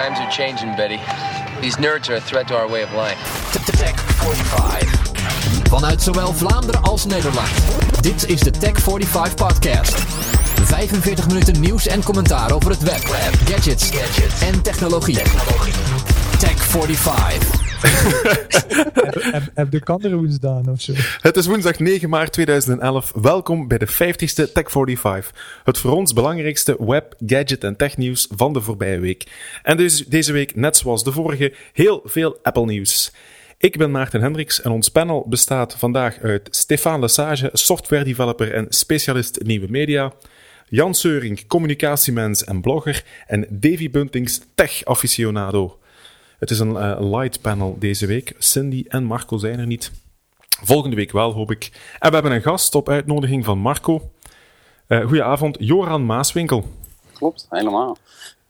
Times are changing, Betty. These nerds are a threat to our way of life. Tech 45. Vanuit zowel Vlaanderen als Nederland. Dit is de Tech 45 podcast. 45 minuten nieuws en commentaar over het web, gadgets, en technologie. Tech 45. Heb, de andere woensdag of zo? Het is woensdag 9 maart 2011. Welkom bij de 50ste Tech 45. Het voor ons belangrijkste web, gadget en technieuws van de voorbije week. En dus deze week, net zoals de vorige, heel veel Apple nieuws. Ik ben Maarten Hendricks en ons panel bestaat vandaag uit Stefan Lesage, software developer en specialist nieuwe media. Jan Seuring, communicatiemens en blogger. En Davy Buntings, tech-aficionado. Het is een uh, light panel deze week. Cindy en Marco zijn er niet. Volgende week wel, hoop ik. En we hebben een gast op uitnodiging van Marco. Uh, goedenavond, Joran Maaswinkel. Klopt, helemaal.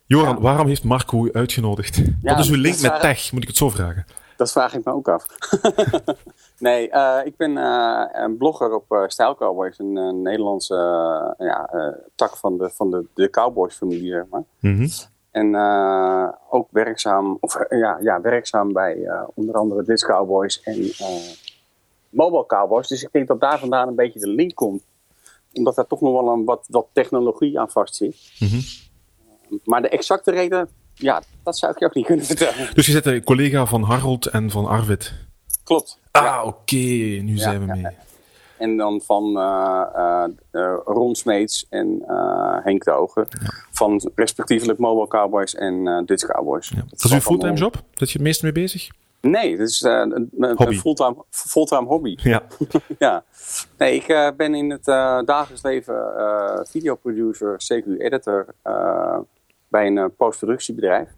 Joran, ja. waarom heeft Marco u uitgenodigd? Ja, Wat is uw link met tech, moet ik het zo vragen? Dat vraag ik me ook af. nee, uh, ik ben uh, een blogger op uh, Style Cowboys, een, een Nederlandse ja, tak van de, van de, de Cowboys-familie, zeg maar. Mm -hmm. En ook werkzaam, of, ja, ja, werkzaam bij onder andere Disc Cowboys en Mobile Cowboys. Dus ik denk dat daar vandaan een beetje de link komt. Omdat daar toch nog wel een wat, wat technologie aan vast zit. Mm -hmm. maar de exacte reden ja, dat zou ik je ook niet kunnen vertellen. Dus je zit een collega van Harold en van Arvid? Klopt. Ah, ja. oké. Okay. Nu ja, zijn we mee. En dan van uh, uh, Ron Smeets en Henk de Ogen. Van respectievelijk Mobile Cowboys en Dutch Cowboys. Dat, is uw fulltime job? Dat je het meest mee bezig? Nee, dat is een, een fulltime, fulltime hobby. Ja. ja. Nee, ik ben in het dagelijks leven videoproducer, CQ-editor bij een postproductiebedrijf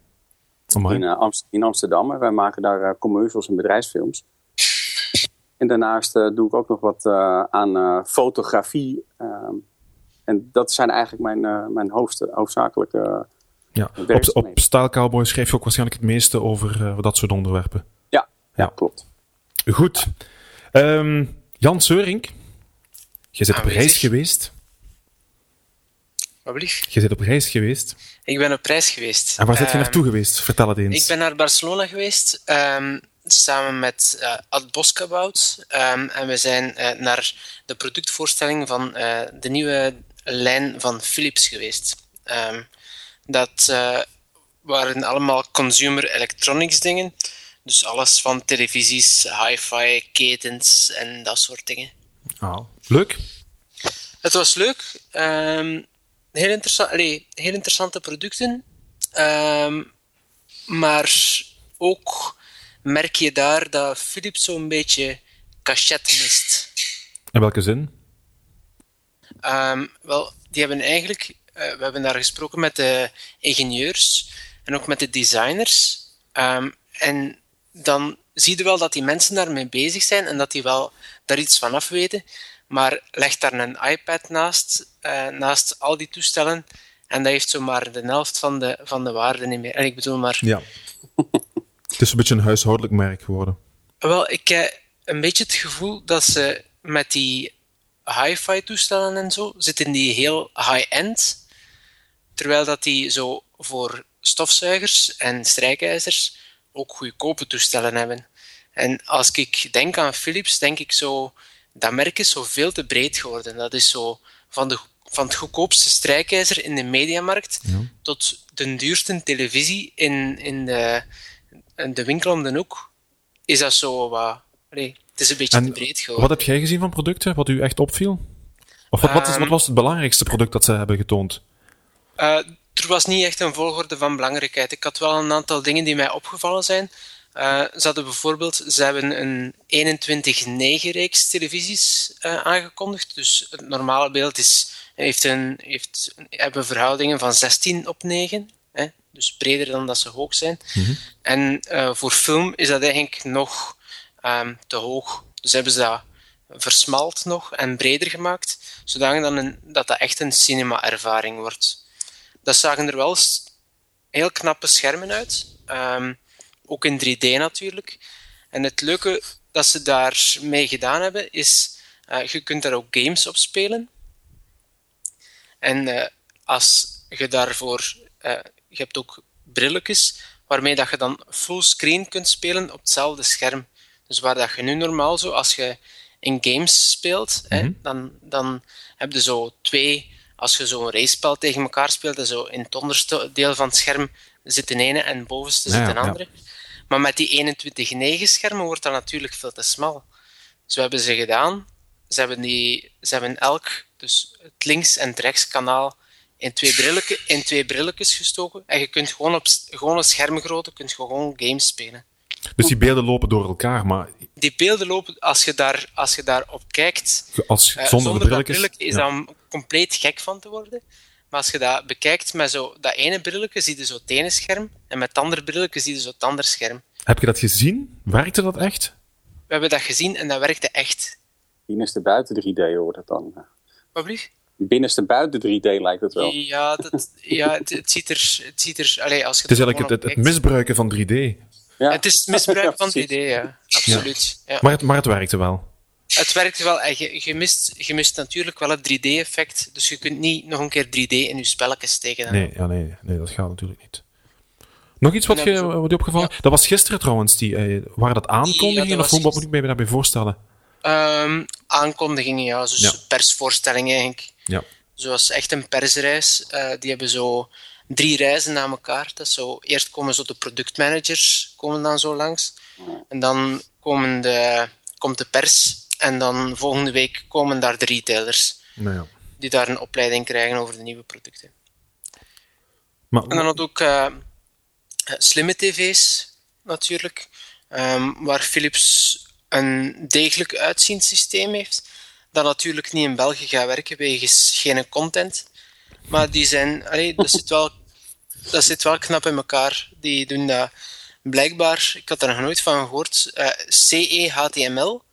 in, uh, Amst in, Amsterdam. wij maken daar commercials en bedrijfsfilms. En daarnaast doe ik ook nog wat aan fotografie. Ehm, en dat zijn eigenlijk mijn, mijn hoofd, hoofdzakelijke ja. Op, op Style Cowboy schrijf je ook waarschijnlijk het meeste over dat soort onderwerpen. Ja, ja. klopt. Goed. Um, Jan Seurink, je bent op reis geweest. Wat blieft? Je bent op reis geweest. Ik ben op reis geweest. En waar um, je naartoe geweest? Vertel het eens. Ik ben naar Barcelona geweest, um, samen met uh, Ad Boskabout. Um, en we zijn uh, naar de productvoorstelling van uh, de nieuwe lijn van Philips geweest. dat waren allemaal consumer electronics dingen. Dus alles van televisies, hi-fi, ketens en dat soort dingen. Oh, leuk. Het was leuk. Um, heel, interessant, allee, heel interessante producten. Maar ook merk je daar dat Philips zo'n beetje cachet mist. In welke zin? Um, wel, die hebben eigenlijk... Uh, we hebben daar gesproken met de ingenieurs en ook met de designers. Um, en dan zie je wel dat die mensen daarmee bezig zijn en dat die wel daar iets van af weten. Maar leg daar een iPad naast, uh, naast al die toestellen. En dat heeft zomaar de helft van de, van de waarde niet meer. En ik bedoel maar... Ja. is een beetje een huishoudelijk merk geworden. Wel, ik heb een beetje het gevoel dat ze met die hi-fi toestellen en zo, zitten die heel high-end. Terwijl dat die zo voor stofzuigers en strijkijzers ook goedkope toestellen hebben. En als ik denk aan Philips, denk ik zo dat merk is zo veel te breed geworden. Dat is zo van, de, van het goedkoopste strijkijzer in de mediamarkt ja. tot de duurste televisie in, in, de, in de winkel om de hoek. Is dat zo wat... Nee, het is een beetje en te breed geworden. Wat heb jij gezien van producten, wat u echt opviel? Of wat, wat, is, wat was het belangrijkste product dat ze hebben getoond? Uh, er was niet echt een volgorde van belangrijkheid. Ik had wel een aantal dingen die mij opgevallen zijn. Uh, ze hadden bijvoorbeeld ze hebben een 21-9-reeks televisies uh, aangekondigd. Dus het normale beeld is, heeft een, heeft, hebben verhoudingen van 16 op 9. Hè? Dus breder dan dat ze hoog zijn. Mm -hmm. En uh, voor film is dat eigenlijk nog um, te hoog. Dus hebben ze dat versmalt nog en breder gemaakt, zodat dan een, dat, dat echt een cinema-ervaring wordt. Dat zagen er wel heel knappe schermen uit. Um, ook in 3D natuurlijk. En het leuke dat ze daarmee gedaan hebben, is uh, je kunt daar ook games op spelen. En uh, als je daarvoor, uh, je hebt ook brilletjes, waarmee dat je dan fullscreen kunt spelen op hetzelfde scherm. Dus waar dat je nu normaal zo, als je in games speelt, hè, dan, dan heb je zo twee, als je zo'n race-spel tegen elkaar speelt, en zo in het onderste deel van het scherm zit een ene en bovenste Ja, zit een ja. andere. Maar met die 21.9 schermen wordt dat natuurlijk veel te smal. Dus we hebben ze gedaan. Ze hebben, die, ze hebben elk, dus het links- en het rechtskanaal, in twee, brilletje, in twee brilletjes gestoken. En je kunt gewoon op s- gewone schermgrootte kunt je gewoon games spelen. Dus die beelden lopen door elkaar, maar Die beelden lopen, als je, daar, als je daarop kijkt, als, eh, zonder, de dat brilletjes... brilletje is ja. dan compleet gek van te worden. Maar als je dat bekijkt met zo, dat ene brilletje, zie je zo het ene scherm. En met het andere brilletje zie je zo het andere scherm. Heb je dat gezien? Werkte dat echt? We hebben dat gezien en dat werkte echt. Binnenste buiten 3D hoort het dan. Wat blieft? Binnenste buiten 3D lijkt het wel. Ja, dat, ja het, het ziet er... Het, ziet er allee, als je Het is eigenlijk het, misbruiken van 3D. Ja. Het is het misbruik Ja, van het precies. idee, ja. Absoluut. Ja. Maar, het, maar het werkte wel. Het werkt wel en je, je, mist, je mist natuurlijk wel het 3D-effect. Dus je kunt niet nog een keer 3D in je spelletjes steken. Nee, ja, nee, nee, dat gaat natuurlijk niet. Nog iets wat je, wat je opgevallen? Dat was gisteren trouwens. Die, eh, waren dat aankondigingen? Ja, dat of hoe, wat moet ik me daarbij voorstellen? Ehm, aankondigingen, ja. Dus Ja. persvoorstellingen eigenlijk. Ja. Zoals echt een persreis. Eh, die hebben zo drie reizen na elkaar. Dat zo, eerst komen zo de productmanagers komen dan zo langs. En dan komen de, komt de pers. En dan volgende week komen daar de retailers. Nou ja. Die daar een opleiding krijgen over de nieuwe producten. Maar, En dan had ook eh, eh, slimme tv's, natuurlijk. ehm, waar Philips een degelijk uitziend systeem heeft. Dat natuurlijk niet in België gaat werken wegens geen content. Maar die zijn, allee, dat, zit wel, dat zit wel knap in elkaar. Die doen dat blijkbaar, ik had er nog nooit van gehoord, eh, CE HTML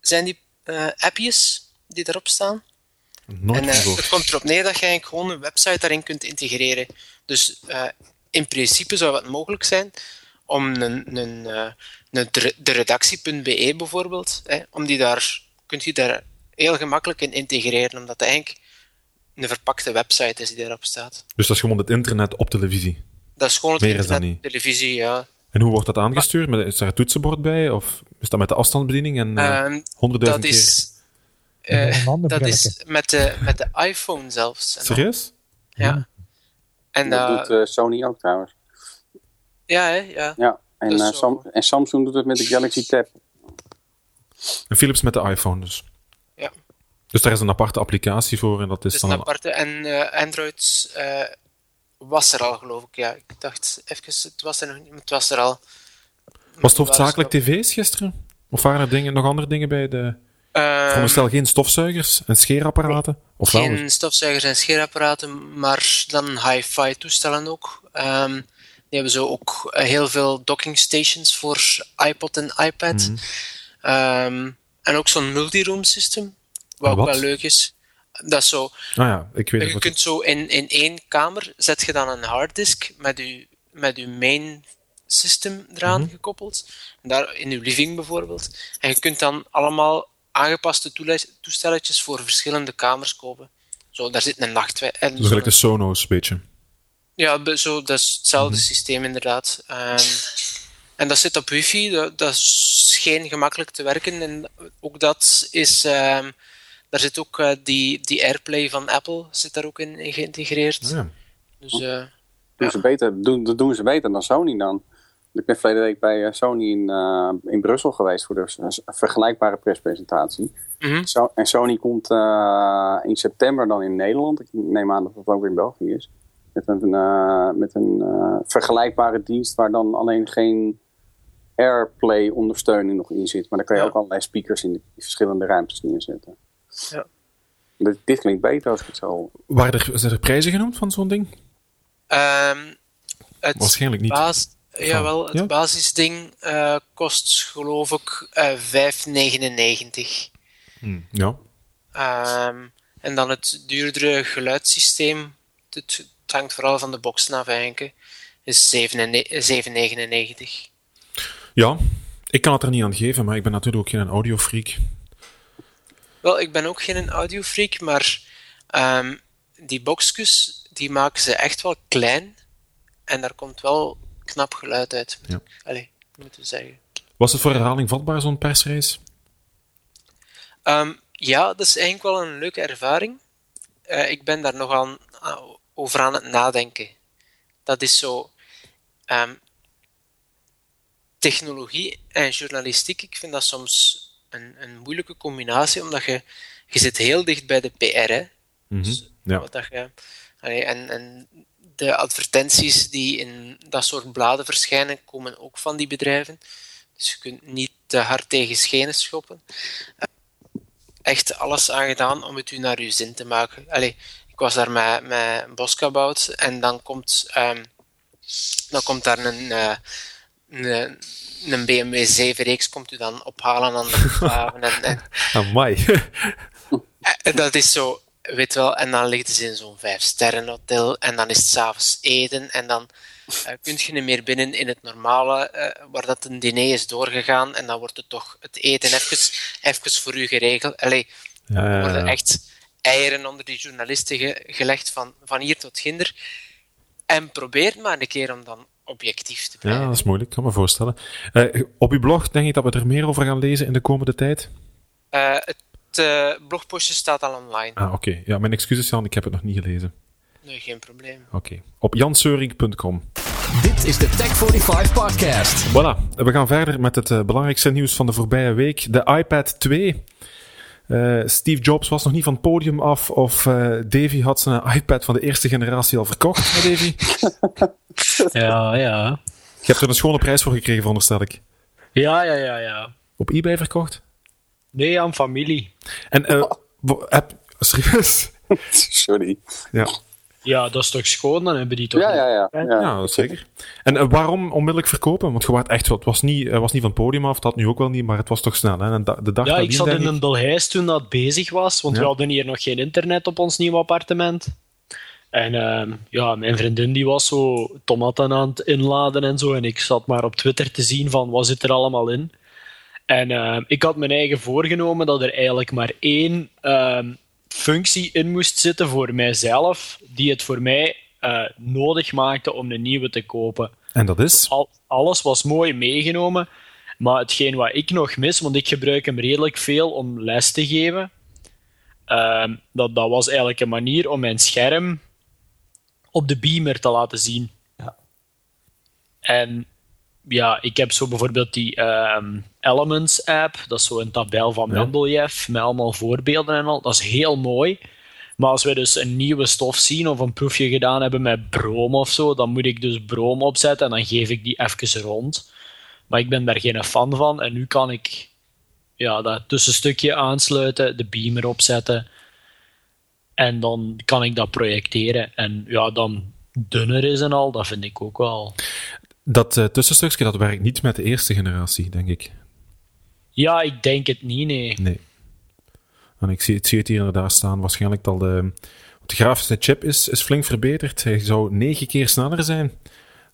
zijn die eh, appjes die daarop staan. nooit En eh, het komt erop neer dat je eigenlijk gewoon een website daarin kunt integreren. Dus eh, in principe zou het mogelijk zijn om een, een, eh, de redactie.be bijvoorbeeld, hè, om die daar, kunt je daar heel gemakkelijk in integreren, omdat het eigenlijk een verpakte website is die daarop staat. Dus dat is gewoon het internet op televisie. Dat is gewoon het Meer is dat internet, niet. televisie, ja. En hoe wordt dat aangestuurd? Met, is daar een toetsenbord bij? Of is dat met de afstandsbediening en eh, Ehm, honderdduizend dat keer? is, eh, Een ander dat is brilletje. met de, met de iPhone zelfs. Serieus? Ja. En Dat dat, doet eh, Sony ook trouwens. ja, hè, ja. Ja. En, eh. Sam- en Samsung doet het met de Galaxy Tab. En Philips met de iPhone dus. Ja. Dus daar is een aparte applicatie voor en dat is is dan... een aparte. En eh, Android eh, was er al, geloof ik. Ja, ik dacht even, het was er nog niet, maar het was er al. Was het hoofdzakelijk tv's gisteren? Of waren er dingen, nog andere dingen bij de... Ehm, Veronderstel geen stofzuigers en scheerapparaten? Of wel? geen stofzuigers en scheerapparaten, maar dan hi-fi toestellen ook. Ehm, die hebben zo ook eh, heel veel docking stations voor iPod en iPad. Mhm. Ehm, en ook zo'n multi-room system, wat ook Wat? wel leuk is. Dat is zo, Ah ja, ik weet. Je kunt zo in, in één kamer zet je dan een harddisk met je, met uw main system eraan Mhm. gekoppeld. Daar in uw living bijvoorbeeld. En je kunt dan allemaal aangepaste toestelletjes voor verschillende kamers kopen. Zo, daar zit een nachtwij. En Dus zo- gelijk de Sonos, beetje. Ja, zo, dat is hetzelfde Mhm. systeem inderdaad. Ehm, en dat zit op wifi, dat, dat is geen gemakkelijk te werken. En ook dat is, ehm, daar zit ook eh, die, die AirPlay van Apple zit daar ook in, in geïntegreerd. Ja. Dus eh, Doen ze beter, doen, dat doen ze beter dan Sony dan. Ik ben verleden week bij eh, Sony in, eh, in Brussel geweest voor de vergelijkbare perspresentatie. mhm. Zo, en Sony komt eh, in september dan in Nederland. Ik neem aan dat het ook weer in België is. Met een, eh, met een eh, vergelijkbare dienst waar dan alleen geen AirPlay ondersteuning nog in zit. Maar dan kan je Ja. ook allerlei speakers in de verschillende ruimtes neerzetten. Ja. Dit, dit klinkt beter als ik het zo... Waren er, zijn er prijzen genoemd van zo'n ding? Ehm, het Waarschijnlijk niet. Baas, jawel, het Ja? basisding eh, kost geloof ik eh 5,99. Hm, Ja. Ehm, en dan het duurdere geluidssysteem, het, het hangt vooral van de boxen af eigenlijk, is 7,99. Ja, ik kan het er niet aan geven, maar ik ben natuurlijk ook geen audiofreak. Wel, ik ben ook geen audiofreak, maar ehm, die boxjes die maken ze echt wel klein en daar komt wel knap geluid uit. Ja. Allee, moeten we zeggen. Was het voor herhaling vatbaar, zo'n persreis? Ehm, ja, dat is eigenlijk wel een leuke ervaring. Uh, ik ben daar nog aan, over aan het nadenken. Dat is zo. Um, technologie en journalistiek, ik vind dat soms een, een moeilijke combinatie, omdat je, je zit heel dicht bij de PR. Hè? Mm -hmm. ja. wat dat je, allee, en, en de advertenties die in dat soort bladen verschijnen, komen ook van die bedrijven. Dus je kunt niet te hard tegen schenen schoppen. Echt alles aan gedaan om het u naar uw zin te maken. Allee, ik was daar met, met Boskabout en dan komt, um, dan komt daar een, uh, een, een BMW 7-reeks komt u dan ophalen aan de haven. en, en, Amai. en dat is zo, weet wel, en dan ligt ze in zo'n vijf-sterren-hotel en dan is het s'avonds eten en dan uh, kun je niet meer binnen in het normale, uh, waar dat een diner is doorgegaan en dan wordt het toch het eten even, even voor u geregeld. Allee, ja, ja, ja. worden echt eieren onder die journalisten ge gelegd van, van hier tot ginder. En probeer maar een keer om dan objectief te blijven. Ja, dat is moeilijk, kan me voorstellen. Uh, op uw blog denk ik dat we er meer over gaan lezen in de komende tijd? Uh, het uh, blogpostje staat al online. Ah, oké. Okay. Ja, mijn excuses Jan, ik heb het nog niet gelezen. Nee, geen probleem. Oké. Okay. Op janseuring.com. Dit is de Tech45 podcast. Voilà. We gaan verder met het uh, belangrijkste nieuws van de voorbije week. De iPad 2. Uh, Steve Jobs was nog niet van het podium af of uh, Davy had zijn iPad van de eerste generatie al verkocht. Hè, Davy? ja, ja. Je hebt er een schone prijs voor gekregen, veronderstel ik. Ja, ja, ja, ja. Op eBay verkocht? Nee, aan familie. En uh, heb... Serieus? Sorry. Ja. Ja, dat is toch schoon? Dan hebben die toch... Ja, ja, ja. Ja, ja dat zeker. En uh, waarom onmiddellijk verkopen? Want je waart echt... Het was niet, uh, was niet van het podium af, dat nu ook wel niet, maar het was toch snel. Hè? En de dag ja, ik zat in ik... een Dolhuis toen dat bezig was, want Ja. we hadden hier nog geen internet op ons nieuwe appartement. En uh, ja, mijn vriendin die was zo tomaten aan het inladen en zo. En ik zat maar op Twitter te zien van wat zit er allemaal in. En uh, ik had mijn eigen voorgenomen dat er eigenlijk maar één uh, functie in moest zitten voor mijzelf, die het voor mij uh, nodig maakte om een nieuwe te kopen. En dat is? Al, alles was mooi meegenomen, maar hetgeen wat ik nog mis, want ik gebruik hem redelijk veel om les te geven, dat, dat was eigenlijk een manier om mijn scherm op de beamer te laten zien. Ja. En ja, ik heb zo bijvoorbeeld die um, Elements app. Dat is zo een tabel van. Mendeleev met allemaal voorbeelden en al. Dat is heel mooi. Maar als we dus een nieuwe stof zien of een proefje gedaan hebben met broom of zo, dan moet ik dus broom opzetten en dan geef ik die even rond. Maar ik ben daar geen fan van en nu kan ik ja, dat tussenstukje aansluiten, de beamer opzetten en dan kan ik dat projecteren. En ja, dan dunner is en al, dat vind ik ook wel. Dat uh, tussenstukje, dat werkt niet met de eerste generatie, denk ik. Ja, ik denk het niet, nee. Nee. En ik zie, ik zie het hier inderdaad staan. Waarschijnlijk al de, de grafische chip is, is flink verbeterd. Hij zou negen keer sneller zijn.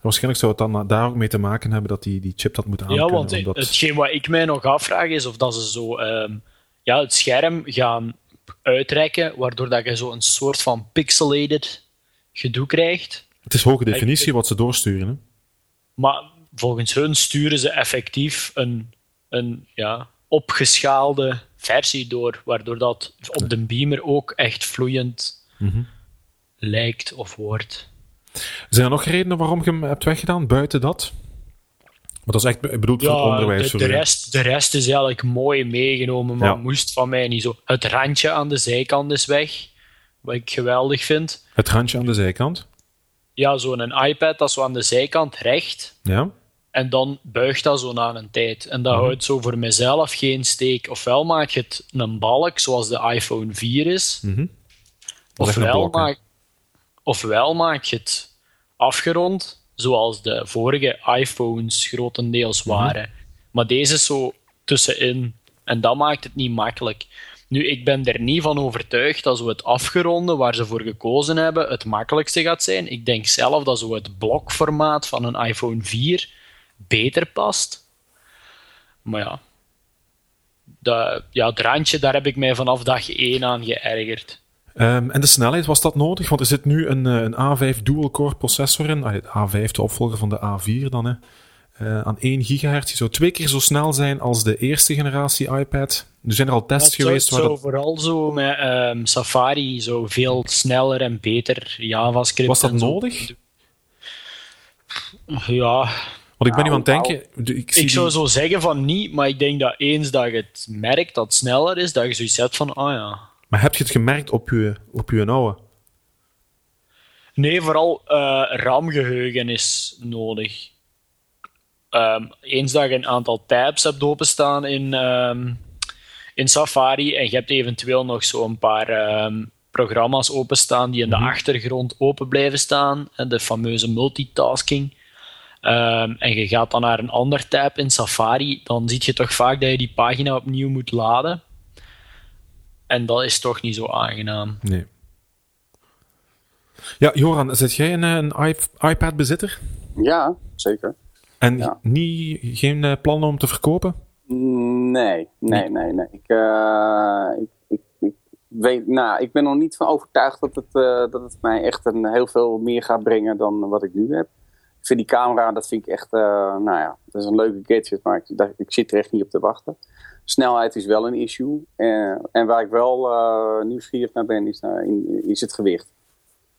Waarschijnlijk zou het dan daar ook mee te maken hebben dat die, die chip dat moet aankunnen. Ja, want omdat... hetgeen wat ik mij nog afvraag is of dat ze zo um, ja, het scherm gaan uitrekken, waardoor dat je zo een soort van pixelated gedoe krijgt. Het is hoge definitie wat ze doorsturen. Hè? Maar volgens hun sturen ze effectief een, een ja, opgeschaalde versie door, waardoor dat op de beamer ook echt vloeiend mm -hmm. lijkt of wordt. Zijn er nog redenen waarom je hem hebt weggedaan, buiten dat? Want dat is echt bedoeld ja, voor het onderwijs. De, de, rest, de rest is eigenlijk mooi meegenomen, maar ja. moest van mij niet zo. Het randje aan de zijkant is weg, wat ik geweldig vind. Het randje aan de zijkant? Ja, zo'n iPad, dat is zo aan de zijkant recht. Ja. En dan buigt dat zo na een tijd. En dat Mhm. houdt zo voor mezelf geen steek. Ofwel maak je het een balk, zoals de iPhone 4 is. Mm -hmm. ofwel, maak, ofwel maak je het afgerond, zoals de vorige iPhones grotendeels waren. Mm -hmm. Maar deze is zo tussenin. En dat maakt het niet makkelijk. Nu, ik ben er niet van overtuigd dat zo het afgeronde waar ze voor gekozen hebben het makkelijkste gaat zijn. Ik denk zelf dat zo het blokformaat van een iPhone 4 beter past. Maar ja, dat, ja, het randje, daar heb ik mij vanaf dag 1 aan geërgerd. Um, en de snelheid, was dat nodig? Want er zit nu een, eh, een A5 dual-core processor in. Ah, A5, de opvolger van de A4 dan, hè. Uh, aan 1 gigahertz. Die zou twee keer zo snel zijn als de eerste generatie iPad. Er zijn er al tests geweest. Zou, waar dat... vooral zo met um, Safari zo veel sneller en beter JavaScript. Was dat nodig? Ja. Want ik ben nu aan het denken. Ik, ik zou zo zeggen van niet, maar ik denk dat eens dat je het merkt dat het sneller is, dat je zoiets hebt van, ah oh ja. Maar heb je het gemerkt op je, op je oude? Nee, vooral uh, RAM-geheugen is nodig. Um, eens dat je een aantal tabs hebt openstaan in, um, in Safari en je hebt eventueel nog zo'n paar um, programma's openstaan die in de mm -hmm. achtergrond open blijven staan, en de fameuze multitasking, en je gaat dan naar een ander tab in Safari, dan zie je toch vaak dat je die pagina opnieuw moet laden. En dat is toch niet zo aangenaam. Nee. Ja, Joran, zit jij een, een iPad-bezitter? Ja, zeker. En ja. niet, geen uh, plannen om te verkopen? Nee, nee, nee. nee. Ik, uh, ik, ik, ik, weet, nou, ik ben nog niet van overtuigd dat het, uh, dat het mij echt een, heel veel meer gaat brengen dan wat ik nu heb. Ik vind die camera, dat vind ik echt, nou ja, dat is een leuke gadget, maar ik, dat, ik zit er echt niet op te wachten. Snelheid is wel een issue. en waar ik wel nieuwsgierig naar ben, is, in, is het gewicht.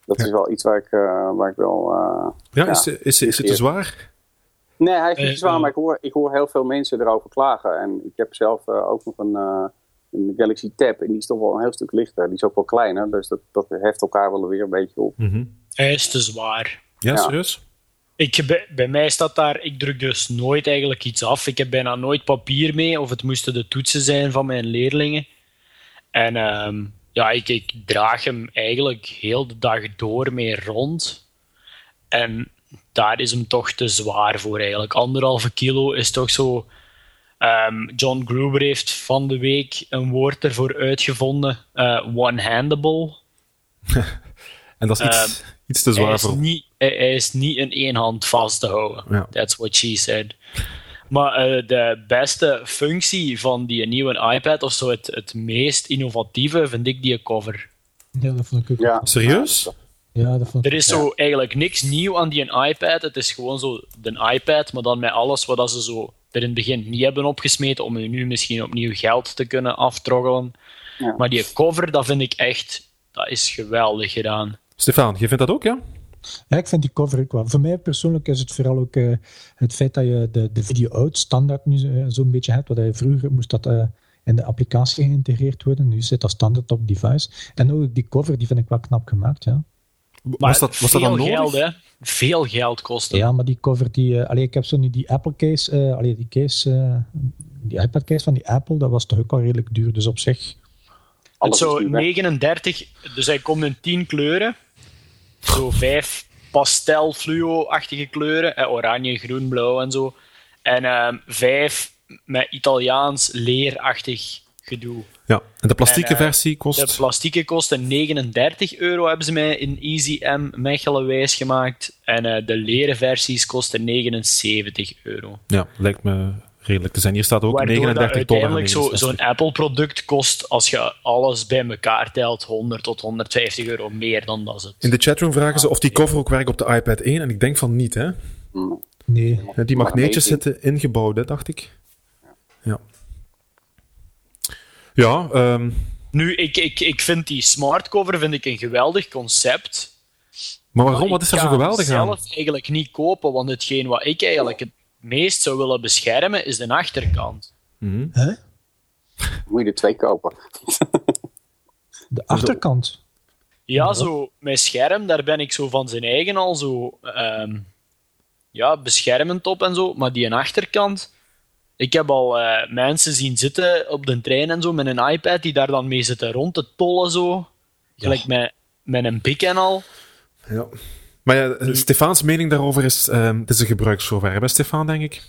Dat ja. is wel iets waar ik, waar ik wel... ja, is, is, is, is het te zwaar? Nee, hij is niet zwaar, maar ik hoor, ik hoor heel veel mensen erover klagen. En ik heb zelf uh, ook nog een, uh, een, Galaxy Tab en die is toch wel een heel stuk lichter. Die is ook wel kleiner, dus dat, dat heft elkaar wel weer een beetje op. Mm -hmm. Hij is te zwaar. Ja, ja. serieus? Ik, bij, bij, mij staat daar, ik druk dus nooit eigenlijk iets af. Ik heb bijna nooit papier mee, of het moesten de toetsen zijn van mijn leerlingen. En um, ja, ik, ik draag hem eigenlijk heel de dag door mee rond. En daar is hem toch te zwaar voor eigenlijk. Anderhalve kilo is toch zo. Um, John Gruber heeft van de week een woord ervoor uitgevonden: uh, one-handable. en dat is iets, uh, iets te zwaar hij voor. Niet, hij, hij, is niet in één hand vast te houden. Ja. That's what she said. Maar uh, de beste functie van die nieuwe iPad, of zo het, het meest innovatieve, vind ik die cover. Ja, dat vond ik ook. Ja. Serieus? Ja, dat vond er is zo eigenlijk niks nieuw aan die iPad. Het is gewoon zo de iPad, maar dan met alles wat ze zo er in het begin niet hebben opgesmeten om nu misschien opnieuw geld te kunnen aftroggelen. Ja. Maar die cover, dat vind ik echt, dat is geweldig gedaan. Stefan, je vindt dat ook, ja? Ja, ik vind die cover ook wel. Voor mij persoonlijk is het vooral ook uh, het feit dat je de, de video out standaard nu uh, zo'n beetje hebt. Wat je vroeger moest dat uh, in de applicatie geïntegreerd worden. Nu zit dat standaard op device. En ook die cover, die vind ik wel knap gemaakt, ja. Maar was dat, was dat dan nodig? Geld, hè? Veel geld kosten. Ja, maar die cover, die, uh, allee, ik heb zo nu die Apple case, uh, allee, die case, uh, die iPad case van die Apple, dat was toch ook al redelijk duur. Dus op zich. Het zo 39, dus hij komt in 10 kleuren. Zo vijf pastel fluo-achtige kleuren. Eh, oranje, groen, blauw en zo. En uh, vijf met Italiaans leerachtig gedoe. Ja, en de plastieke en, uh, versie kost... De plastieke kostte 39 euro, hebben ze mij in Easy M Mechelen wijs gemaakt. En uh, de leren versies kosten 79 euro. Ja, lijkt me redelijk te zijn. Hier staat ook Waardoor 39 dollar. uiteindelijk zo'n zo Apple-product kost, als je alles bij elkaar telt, 100 tot 150 euro meer dan dat is het. In de chatroom vragen ze of die cover ook werkt op de iPad 1. En ik denk van niet, hè? Nee. Ja, die magneetjes zitten ingebouwd, hè, dacht ik. Ja. Ja, um, Nu, ik, ik, ik vind die smartcover vind ik een geweldig concept. Maar waarom? Wat is er zo geweldig aan? Ik zelf eigenlijk niet kopen, want hetgeen wat ik eigenlijk het meest zou willen beschermen, is de achterkant. Mm Huh? Moet je er twee kopen. De achterkant. Ja, zo, mijn scherm, daar ben ik zo van zijn eigen al zo um, ja, beschermend op en zo. Maar die een achterkant, ik heb al uh, mensen zien zitten op de trein en zo met een iPad die daar dan mee zitten rond te tollen zo. Gelijk ja. met, met een pik en al. Ja. Maar ja, Stefaans mening daarover is, um, het is een gebruiksvoorwerp, hè Stefan, denk ik?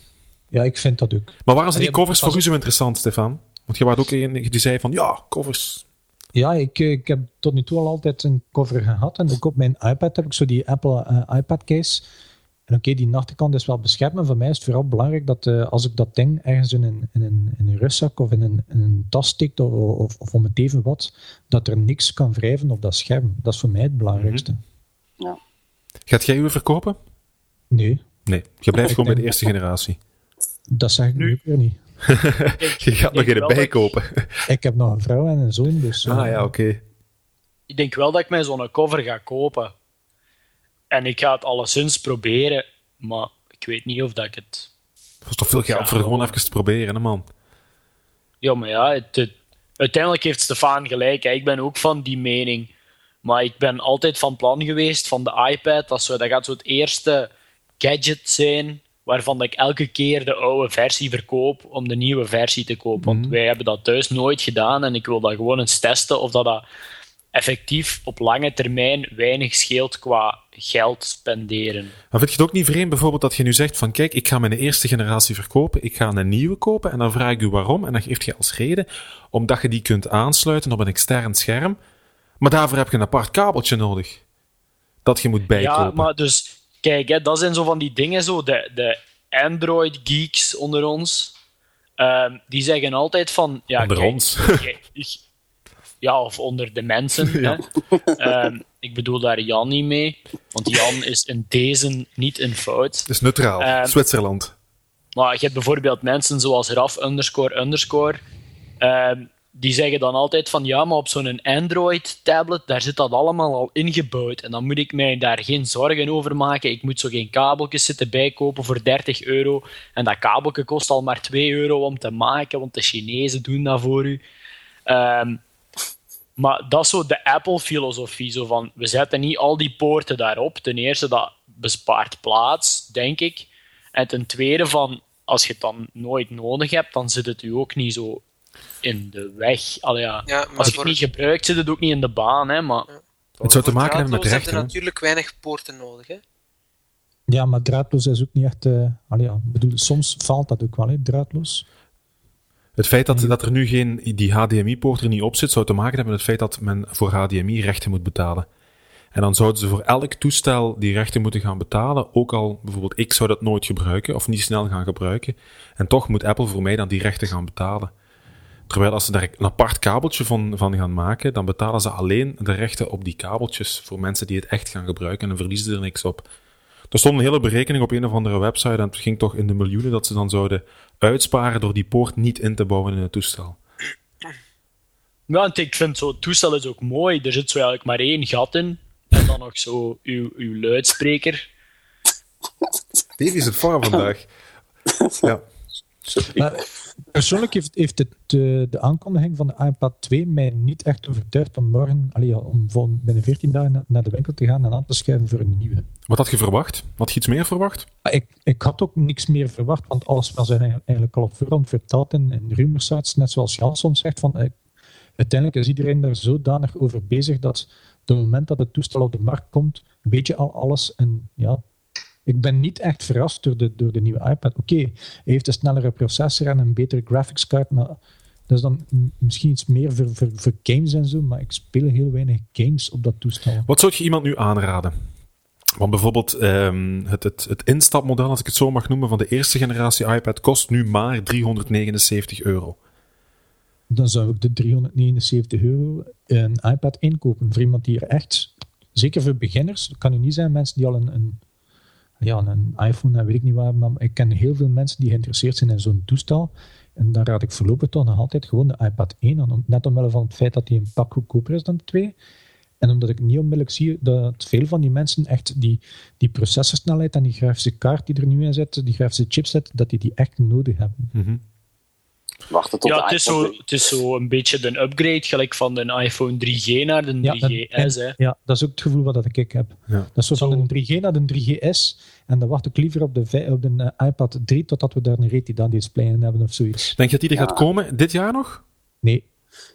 Ja, ik vind dat ook. Maar waarom zijn die covers voor u zo interessant, Stefan? Want je was ook een die zei van, ja, covers. Ja, ik, ik heb tot nu toe al altijd een cover gehad. En ook op mijn iPad heb ik zo die Apple uh, iPad case. En oké, die nachtkant is wel beschermen. Voor mij is het vooral belangrijk dat uh, als ik dat ding ergens in een, in een, in een rugzak of in een, in een tas stikt of, of, of, om het even wat, dat er niks kan wrijven op dat scherm. Dat is voor mij het belangrijkste. Mm -hmm. ja. Gaat jij uw verkopen? Nee. Nee, je blijft gewoon bij de eerste generatie. Dat zeg ik nu weer niet. je gaat nog in erbij kopen. ik heb nog een vrouw en een zoon, dus... Ah ja, oké. Ik denk wel dat ik mij zo'n cover ga kopen. En ik ga het alleszins proberen, maar ik weet niet of dat ik het... Dat is toch veel geld voor gewoon even te proberen, hè, man? Ja, maar ja, het, uiteindelijk heeft Stefan gelijk. Hè. Ik ben ook van die mening. Maar ik ben altijd van plan geweest van de iPad. Dat, zo, dat gaat zo het eerste gadget zijn waarvan ik elke keer de oude versie verkoop om de nieuwe versie te kopen. Want wij hebben dat thuis nooit gedaan en ik wil dat gewoon eens testen of dat, dat effectief op lange termijn weinig scheelt qua geld spenderen. Maar vind je het ook niet vreemd bijvoorbeeld dat je nu zegt van kijk, ik ga mijn eerste generatie verkopen, ik ga een nieuwe kopen en dan vraag ik u waarom en dan geeft je als reden omdat je die kunt aansluiten op een extern scherm, maar daarvoor heb je een apart kabeltje nodig dat je moet bijkopen. Ja, maar dus kijk, hè, dat zijn zo van die dingen zo, de, de Android geeks onder ons, um, die zeggen altijd van ja, onder kijk, ons. ja, of onder de mensen. Ja. Um, ik bedoel daar Jan niet mee, want Jan is in deze niet in fout. Het is neutraal, um, Zwitserland. Maar je hebt bijvoorbeeld mensen zoals Raf underscore underscore, um, die zeggen dan altijd van ja, maar op zo'n Android-tablet, daar zit dat allemaal al ingebouwd. En dan moet ik mij daar geen zorgen over maken. Ik moet zo geen kabeltjes zitten bijkopen voor 30 euro. En dat kabeltje kost al maar 2 euro om te maken, want de Chinezen doen dat voor u. Um, maar dat is zo de Apple-filosofie. Zo van, we zetten niet al die poorten daarop. Ten eerste, dat bespaart plaats, denk ik. En ten tweede, van, als je het dan nooit nodig hebt, dan zit het u ook niet zo in de weg. Allee, ja. Ja, als je voor... het niet gebruikt, zit het ook niet in de baan. Hè, maar... Ja. Het zou te maken hebben met rechten. je natuurlijk weinig poorten nodig. Hè? Ja, maar draadloos is ook niet echt... Uh, allee, ja, bedoel, soms valt dat ook wel, hè, draadloos. Het feit dat, dat er nu geen, die HDMI-poort er niet op zit, zou te maken hebben met het feit dat men voor HDMI rechten moet betalen. En dan zouden ze voor elk toestel die rechten moeten gaan betalen, ook al bijvoorbeeld ik zou dat nooit gebruiken of niet snel gaan gebruiken. En toch moet Apple voor mij dan die rechten gaan betalen. Terwijl als ze daar een apart kabeltje van, van gaan maken, dan betalen ze alleen de rechten op die kabeltjes voor mensen die het echt gaan gebruiken en verliezen ze er niks op. Er stond een hele berekening op een of andere website en het ging toch in de miljoenen dat ze dan zouden uitsparen door die poort niet in te bouwen in het toestel. Ja, ik vind zo, het toestel is ook mooi. Er zit zo eigenlijk maar één gat in. En dan nog zo uw, uw luidspreker. Deze is het voor vandaag. Ja. Maar persoonlijk heeft, heeft het, de, de aankondiging van de iPad 2 mij niet echt overtuigd om morgen, allee, om van binnen 14 dagen naar de winkel te gaan en aan te schuiven voor een nieuwe. Wat had je verwacht? Had je iets meer verwacht? Ik, ik had ook niks meer verwacht, want alles was eigenlijk al op voorhand verteld in, in rumorsites, net zoals Jan soms zegt. Van, eh, uiteindelijk is iedereen daar zodanig over bezig dat op het moment dat het toestel op de markt komt, weet je al alles. En ja, ik ben niet echt verrast door de, door de nieuwe iPad. Oké, hij heeft een snellere processor en een betere graphics card, maar dat is dan misschien iets meer voor, voor, voor games en zo, maar ik speel heel weinig games op dat toestel. Wat zou je iemand nu aanraden? Want bijvoorbeeld um, het, het, het instapmodel, als ik het zo mag noemen, van de eerste generatie iPad kost nu maar 379 euro. Dan zou ik de 379 euro een iPad inkopen voor iemand die er echt, zeker voor beginners, dat kan nu niet zijn mensen die al een, een ja, een iPhone, dat weet ik niet waar, maar ik ken heel veel mensen die geïnteresseerd zijn in zo'n toestel. En daar raad ik voorlopig toch nog altijd gewoon de iPad 1 aan. Net omwille van het feit dat die een pak goedkoper is dan de 2. En omdat ik niet onmiddellijk zie dat veel van die mensen echt die, die processorsnelheid en die grafische kaart die er nu in zit, die grafische chipset, dat die die echt nodig hebben. Mm. Wachten tot ja, de het is, zo, het is zo een beetje de upgrade, gelijk van de iPhone 3G naar de 3GS. Ja, ja, dat is ook het gevoel wat ik heb. Ja. Dat is zo van de 3G naar de 3GS. En dan wacht ik liever op de, op de uh, iPad 3 totdat we daar een Retina display in hebben of zoiets. Denk je dat die er gaat komen dit jaar nog? Nee.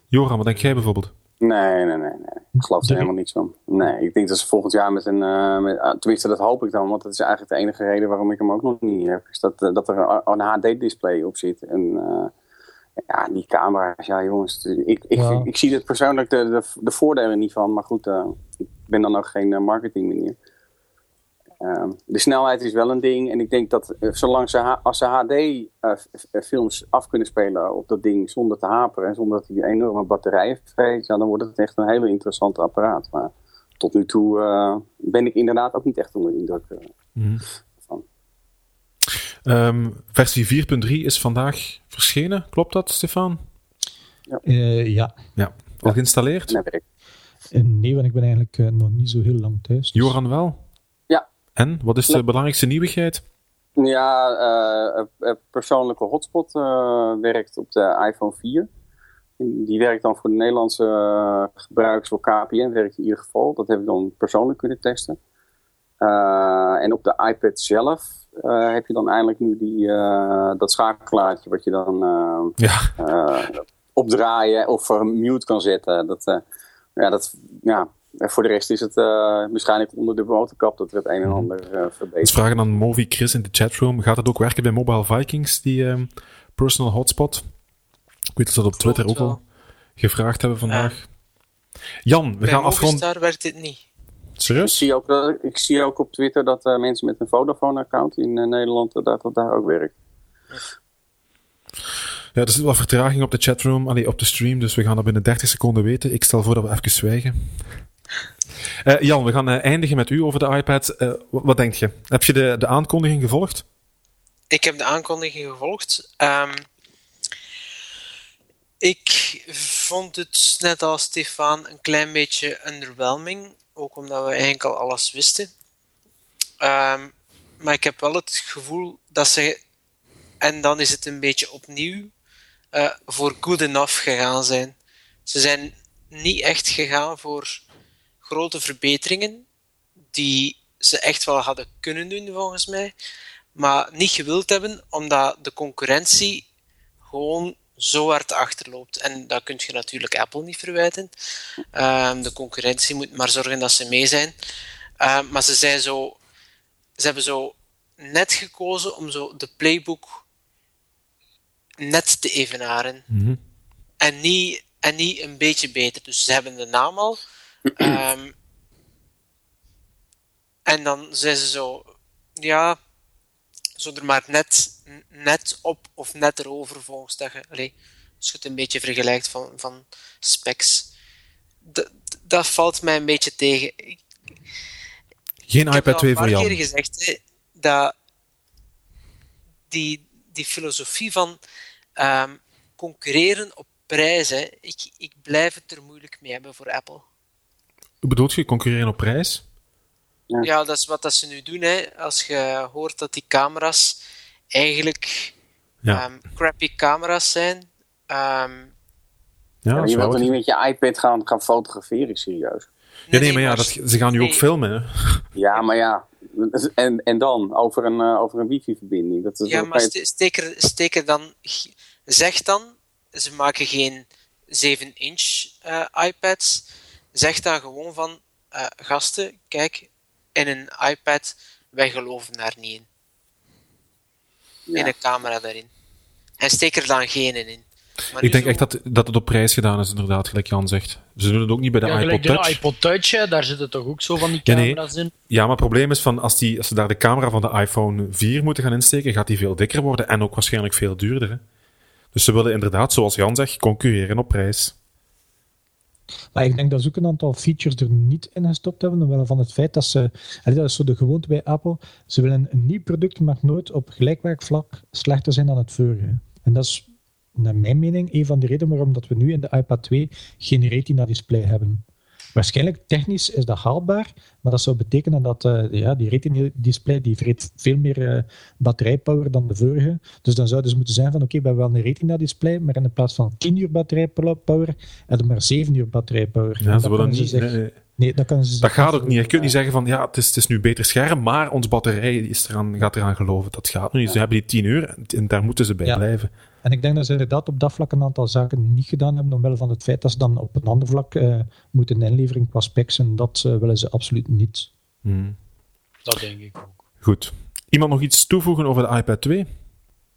Joram, wat denk jij bijvoorbeeld? Nee, nee, nee. nee. Ik geloof er helemaal niets van. Nee, ik denk dat ze volgend jaar met een... Uh, met, tenminste, dat hoop ik dan. Want dat is eigenlijk de enige reden waarom ik hem ook nog niet heb. Is dat, uh, dat er een, HD-display op zit. En uh, ja, die camera's, ja jongens. Ik, ik, Ja. ik, ik zie er persoonlijk de, de, de voordelen niet van. Maar goed, ik ben dan ook geen marketingmeneer. Ehm, de snelheid is wel een ding. En ik denk dat uh, zolang ze, als ze HD-films af kunnen spelen op dat ding zonder te haperen en zonder dat hij een enorme batterij heeft, ja, dan wordt het echt een hele interessante apparaat. Maar tot nu toe ben ik inderdaad ook niet echt onder indruk mm. Um, versie 4.3 is vandaag verschenen, klopt dat, Stefan? Ja. ja. ja. Al geïnstalleerd? Nee, nee, want ik ben eigenlijk nog niet zo heel lang thuis. Dus... Joran wel? En wat is de belangrijkste nieuwigheid? Ja, uh, persoonlijke hotspot uh, werkt op de iPhone 4. Die werkt dan voor de Nederlandse uh, gebruikers voor KPN, werkt in ieder geval. Dat heb ik dan persoonlijk kunnen testen. en op de iPad zelf heb je dan eindelijk nu die, dat schakelaartje wat je dan ja. opdraaien of mute kan zetten. Dat, ja, dat, ja, en voor de rest is het uh, waarschijnlijk onder de motorkap dat er het een en mhm. ander uh, verbetert. Dus vragen aan Movi Chris in de chatroom. Gaat het ook werken bij Mobile Vikings, die um, personal hotspot? Ik weet dat ze dat op Twitter ook al gevraagd hebben vandaag. Jan, we bij gaan afronden. Daar werkt dit niet. Serieus? Ik zie ook, uh, ik zie ook op Twitter dat mensen met een Vodafone-account in Nederland dat dat daar ook werkt. Ja, er zit wel vertraging op de chatroom, allee, op de stream, dus we gaan dat binnen 30 seconden weten. Ik stel voor dat we even zwijgen. Uh, Jan, we gaan uh, eindigen met u over de iPad. Uh, wat, wat, denk je? Heb je de, de aankondiging gevolgd? Ik heb de aankondiging gevolgd. Um, ik vond het, net als Stefan, een klein beetje underwhelming. Ook omdat we eigenlijk al alles wisten. Um, maar ik heb wel het gevoel dat ze... En dan is het een beetje opnieuw voor good enough gegaan zijn. Ze zijn niet echt gegaan voor grote verbeteringen die ze echt wel hadden kunnen doen, volgens mij, maar niet gewild hebben, omdat de concurrentie gewoon zo hard achterloopt. En dat kun je natuurlijk Apple niet verwijten. Um, de concurrentie moet maar zorgen dat ze mee zijn. Um, maar ze, zijn zo, ze hebben zo net gekozen om zo de playbook net te evenaren. Mm -hmm. en, niet, en niet een beetje beter. Dus ze hebben de naam al, Um, en dan zijn ze zo, ja, zo er maar net, net op of net erover volgens dat je, als je het een beetje vergelijkt van, van specs. Dat, dat valt mij een beetje tegen. Ik, Geen iPad 2 voor jou. Ik heb al een paar keer gezegd hè, dat die, die filosofie van um, concurreren op prijzen, ik, ik blijf het er moeilijk mee hebben voor Apple. Hoe bedoelt je, concurreren op prijs? Ja. ja, dat is wat dat ze nu doen. Hè. Als je hoort dat die camera's eigenlijk ja. um, crappy camera's zijn. Um, ja, je wilt er niet met je iPad gaan, gaan fotograferen, serieus. Ja, nee, maar ja, dat, ze gaan nu ook filmen. Hè? Ja, maar ja. En, en dan? Over een, uh, over een wifi-verbinding. Dat is ja, maar steek er, steek er dan... Zeg dan, ze maken geen 7-inch uh, iPads zeg dan gewoon van, uh, gasten, kijk, in een iPad, wij geloven daar niet in. In een camera daarin. En steek er dan geen in. Maar ik denk echt dat, dat het op prijs gedaan is, inderdaad, gelijk Jan zegt. Ze doen het ook niet bij de ja, iPod Touch. de iPod Touch, daar zitten toch ook zo van die camera's ja, in? Ja, maar het probleem is, van als, die, als ze daar de camera van de iPhone 4 moeten gaan insteken, gaat die veel dikker worden en ook waarschijnlijk veel duurder. Hè? Dus ze willen inderdaad, zoals Jan zegt, concurreren op prijs. Maar ik denk dat ze ook een aantal features er niet in gestopt hebben, omwille van het feit dat ze, dat is zo de gewoonte bij Apple, ze willen een nieuw product, mag nooit op gelijkwaardig vlak slechter zijn dan het vorige. En dat is, naar mijn mening, een van de redenen waarom dat we nu in de iPad 2 geen retina-display hebben. Waarschijnlijk technisch is dat haalbaar, maar dat zou betekenen dat uh, ja, die retina-display die vreet veel meer uh, batterijpower dan de vorige. Dus dan zou dus moeten zijn van oké, okay, we hebben wel een retina-display, maar in plaats van 10 uur batterijpower hebben we maar 7 uur batterijpower. Ja, ze willen niet... Nee, dat, kan ze dat gaat ook niet. Je kunt niet zeggen van ja, het is, het is nu beter scherm, maar onze batterij is eraan, gaat eraan geloven. Dat gaat nu niet. Ze hebben die 10 uur en daar moeten ze bij ja. blijven. En ik denk dat ze inderdaad op dat vlak een aantal zaken niet gedaan hebben, omwille van het feit dat ze dan op een ander vlak uh, moeten inleveren qua specs. En dat uh, willen ze absoluut niet. Hmm. Dat denk ik ook. Goed. Iemand nog iets toevoegen over de iPad 2?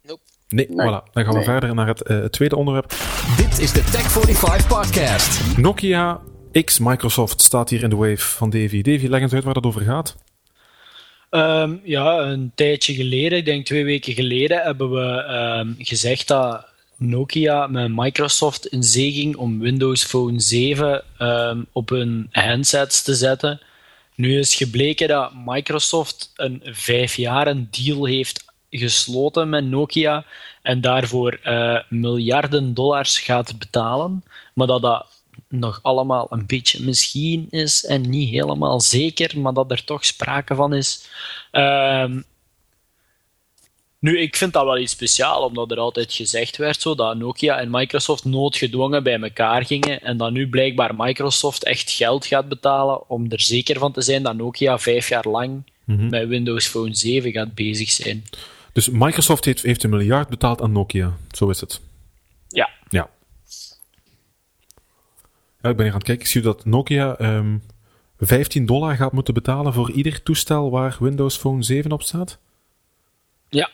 Nope. Nee, nee. voilà. Dan gaan we nee. verder naar het uh, tweede onderwerp. Dit is de Tech45 podcast. Nokia X Microsoft staat hier in de wave van Davy. Davy, leg eens uit waar dat over gaat. Um, ja, een tijdje geleden, ik denk twee weken geleden, hebben we um, gezegd dat Nokia met Microsoft in zee ging om Windows Phone 7 um, op hun handsets te zetten. Nu is gebleken dat Microsoft een vijf deal heeft gesloten met Nokia en daarvoor uh, miljarden dollars gaat betalen, maar dat dat nog allemaal een beetje misschien is en niet helemaal zeker, maar dat er toch sprake van is. Uh, nu, ik vind dat wel iets speciaals, omdat er altijd gezegd werd zo, dat Nokia en Microsoft noodgedwongen bij elkaar gingen en dat nu blijkbaar Microsoft echt geld gaat betalen om er zeker van te zijn dat Nokia vijf jaar lang mm met Windows Phone 7 gaat bezig zijn. Dus Microsoft heeft, heeft een miljard betaald aan Nokia, zo is het? Ja. Ja. Ja, ik ben hier aan het kijken. Ik zie dat Nokia um, ehm, 15 dollar gaat moeten betalen voor ieder toestel waar Windows Phone 7 op staat. Ja.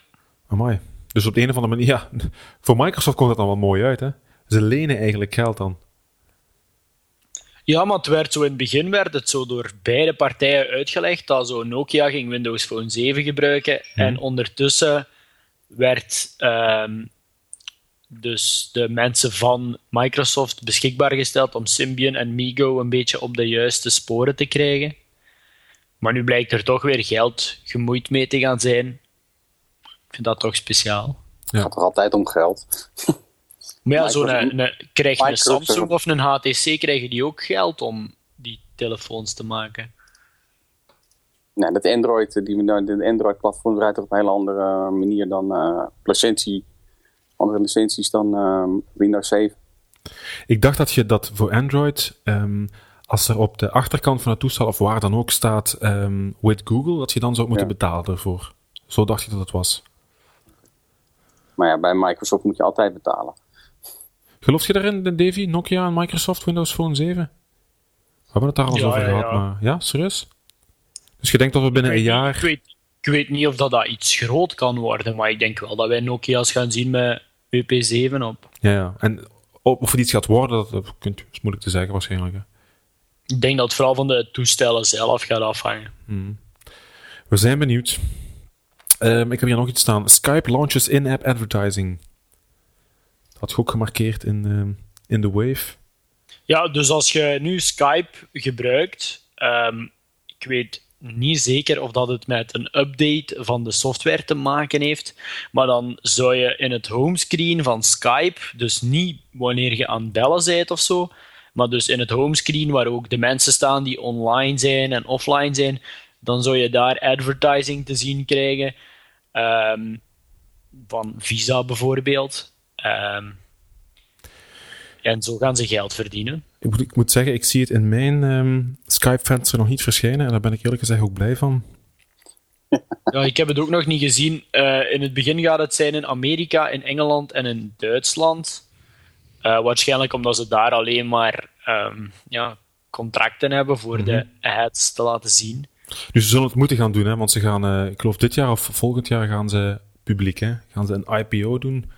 Amai. Dus op de een of andere manier, ja, voor Microsoft komt dat dan wel mooi uit, hè? Ze lenen eigenlijk geld dan. Ja, maar het werd zo in het begin werd het zo door beide partijen uitgelegd dat zo Nokia ging Windows Phone 7 gebruiken hmm. en ondertussen werd um, dus de mensen van Microsoft beschikbaar gesteld om Symbian en Migo een beetje op de juiste sporen te krijgen. Maar nu blijkt er toch weer geld gemoeid mee te gaan zijn. Ik vind dat toch speciaal. Het gaat er altijd om geld. Maar ja, zo'n krijg je een Samsung of een HTC, krijgen die ook geld om die telefoons te maken? Nee, dat Android, die, de Android-platform draait op een hele andere manier dan uh, andere licenties dan ehm, Windows 7. Ik dacht dat je dat voor Android, um, als er op de achterkant van het toestel of waar dan ook staat um, with Google, dat je dan zou moeten betalen ervoor. Zo dacht je dat het was. Maar ja, bij Microsoft moet je altijd betalen. Geloof je daarin, Davy? Nokia en Microsoft Windows Phone 7? We hebben het daar al eens over gehad, maar ja, serieus? Dus je denkt dat we binnen een jaar... Ik weet, ik weet niet of dat, dat iets groot kan worden, maar ik denk wel dat wij Nokia's gaan zien met WP7 op. Ja, ja. en of het iets gaat worden, dat, dat is moeilijk te zeggen waarschijnlijk. Ik denk dat het vooral van de toestellen zelf gaat afhangen. Hmm. We zijn benieuwd. Um, ik heb hier nog iets staan. Skype launches in-app advertising. Dat had je ook gemarkeerd in, um, in de Wave. Ja, dus als je nu Skype gebruikt, um, ik weet niet zeker of dat het met een update van de software te maken heeft. Maar dan zou je in het homescreen van Skype, dus niet wanneer je aan het bellen bent of zo, maar dus in het homescreen waar ook de mensen staan die online zijn en offline zijn, dan zou je daar advertising te zien krijgen. Ehm, van Visa bijvoorbeeld. Um, en zo gaan ze geld verdienen. Ik moet, ik moet zeggen, ik zie het in mijn um, Skype-venster nog niet verschijnen. En daar ben ik eerlijk gezegd ook blij van. Ja, ik heb het ook nog niet gezien. Uh, in het begin gaat het zijn in Amerika, in Engeland en in Duitsland. Uh, waarschijnlijk omdat ze daar alleen maar um, ja, contracten hebben voor mm -hmm. de mhm. ads te laten zien. Dus ze zullen het moeten gaan doen, hè? want ze gaan, uh, ik geloof dit jaar of volgend jaar gaan ze publiek, hè? gaan ze een IPO doen.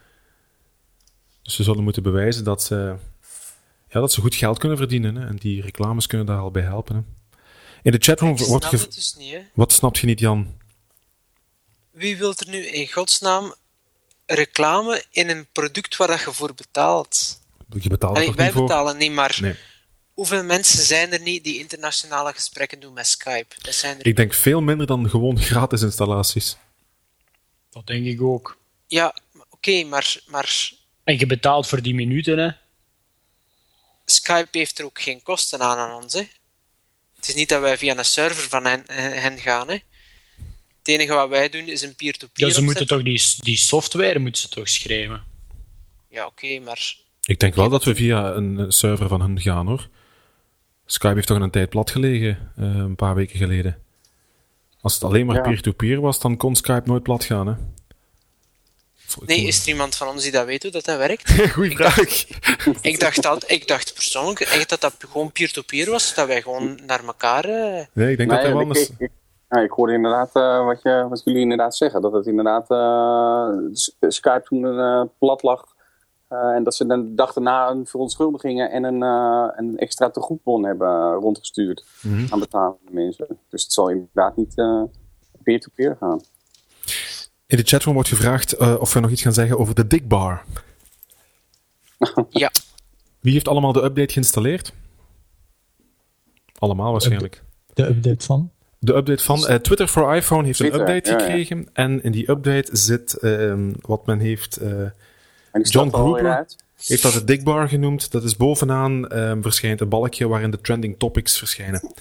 Dus ze zullen moeten bewijzen dat ze, ja, dat ze goed geld kunnen verdienen. Hè? En die reclames kunnen daar al bij helpen. Hè? In de chatroom wordt ge... Dus niet, Wat snapt je niet, Jan? Wie wil er nu in godsnaam reclame in een product waar dat je voor betaalt? Je betaalt Allee, toch wij betalen niet, maar nee. hoeveel mensen zijn er niet die internationale gesprekken doen met Skype? Dat zijn er... Ik denk veel minder dan gewoon gratis installaties. Dat denk ik ook. Ja, oké, okay, maar, maar en je betaalt voor die minuten, hè? Skype heeft er ook geen kosten aan aan ons, hè? Het is niet dat wij via een server van hen, hen gaan, hè? Het enige wat wij doen is een peer-to-peer. ja, ze moeten toch die, die software moeten ze toch schrijven? Ja, oké, maar. Ik denk wel dat we via een server van hen gaan hoor. Skype heeft toch een tijd plat gelegen, uh, een paar weken geleden. Als het alleen maar peer-to-peer -peer was, dan kon Skype nooit plat gaan. Hè? Nee, is er iemand van ons die dat weet hoe dat, dat werkt? Goeie vraag. ik, dacht dat, ik dacht persoonlijk echt dat dat gewoon peer-to-peer was, dat wij gewoon naar elkaar... Uh... Nee, ik denk dat er wel Ik, ik, ik, hoorde inderdaad uh, wat, je, wat jullie inderdaad zeggen, dat het inderdaad uh, Skype toen uh, plat lag en dat ze dan de dag daarna een verontschuldigingen en een, een extra tegoedbon hebben rondgestuurd mm -hmm. aan betalende mensen. Dus het zal inderdaad niet peer-to-peer gaan. In de chatroom wordt gevraagd of we nog iets gaan zeggen over de Digbar. ja. Wie heeft allemaal de update geïnstalleerd? Allemaal waarschijnlijk. De update van? De update van uh, Twitter for iPhone heeft een update gekregen. En in die update zit uh, wat men heeft. Uh, John Gruber heeft dat de digbar genoemd. Dat is bovenaan ehm, verschijnt een balkje waarin de trending topics verschijnen.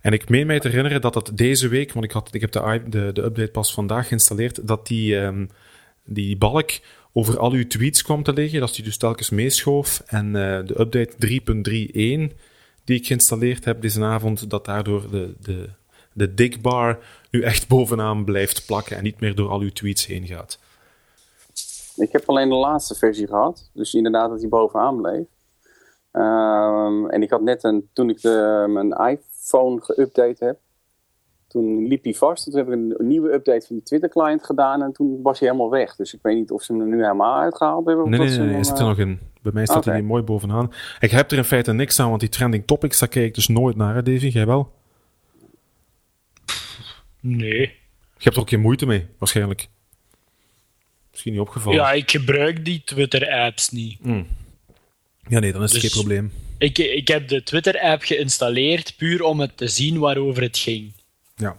En ik meen mij te herinneren dat dat deze week, want ik, had, ik heb de, de, de update pas vandaag geïnstalleerd, dat die, um, die balk over al uw tweets kwam te liggen. Dat die dus telkens meeschoof. En de update 3.31 die ik geïnstalleerd heb deze avond, dat daardoor de, de, de digbar nu echt bovenaan blijft plakken en niet meer door al uw tweets heen gaat. Ik heb alleen de laatste versie gehad, dus inderdaad dat hij bovenaan bleef. Ehm, en ik had net een, toen ik de, mijn iPhone geüpdate heb, toen liep hij vast. Toen heb ik een, nieuwe update van de Twitter-client gedaan en toen was hij helemaal weg. Dus ik weet niet of ze hem er nu helemaal uitgehaald hebben. Nee, nee, nee, hij zit er nog in. Bij mij staat hij mooi bovenaan. Ik heb er in feite niks aan, want die trending topics, daar kijk ik dus nooit naar, hè, Davy? Jij wel? Nee. Je hebt er ook geen moeite mee, waarschijnlijk. Misschien niet opgevallen. Ja, ik gebruik die Twitter-apps niet. Hmm. Ja, nee, dan is het dus geen probleem. Ik, ik heb de Twitter-app geïnstalleerd puur om het te zien waarover het ging. Ja.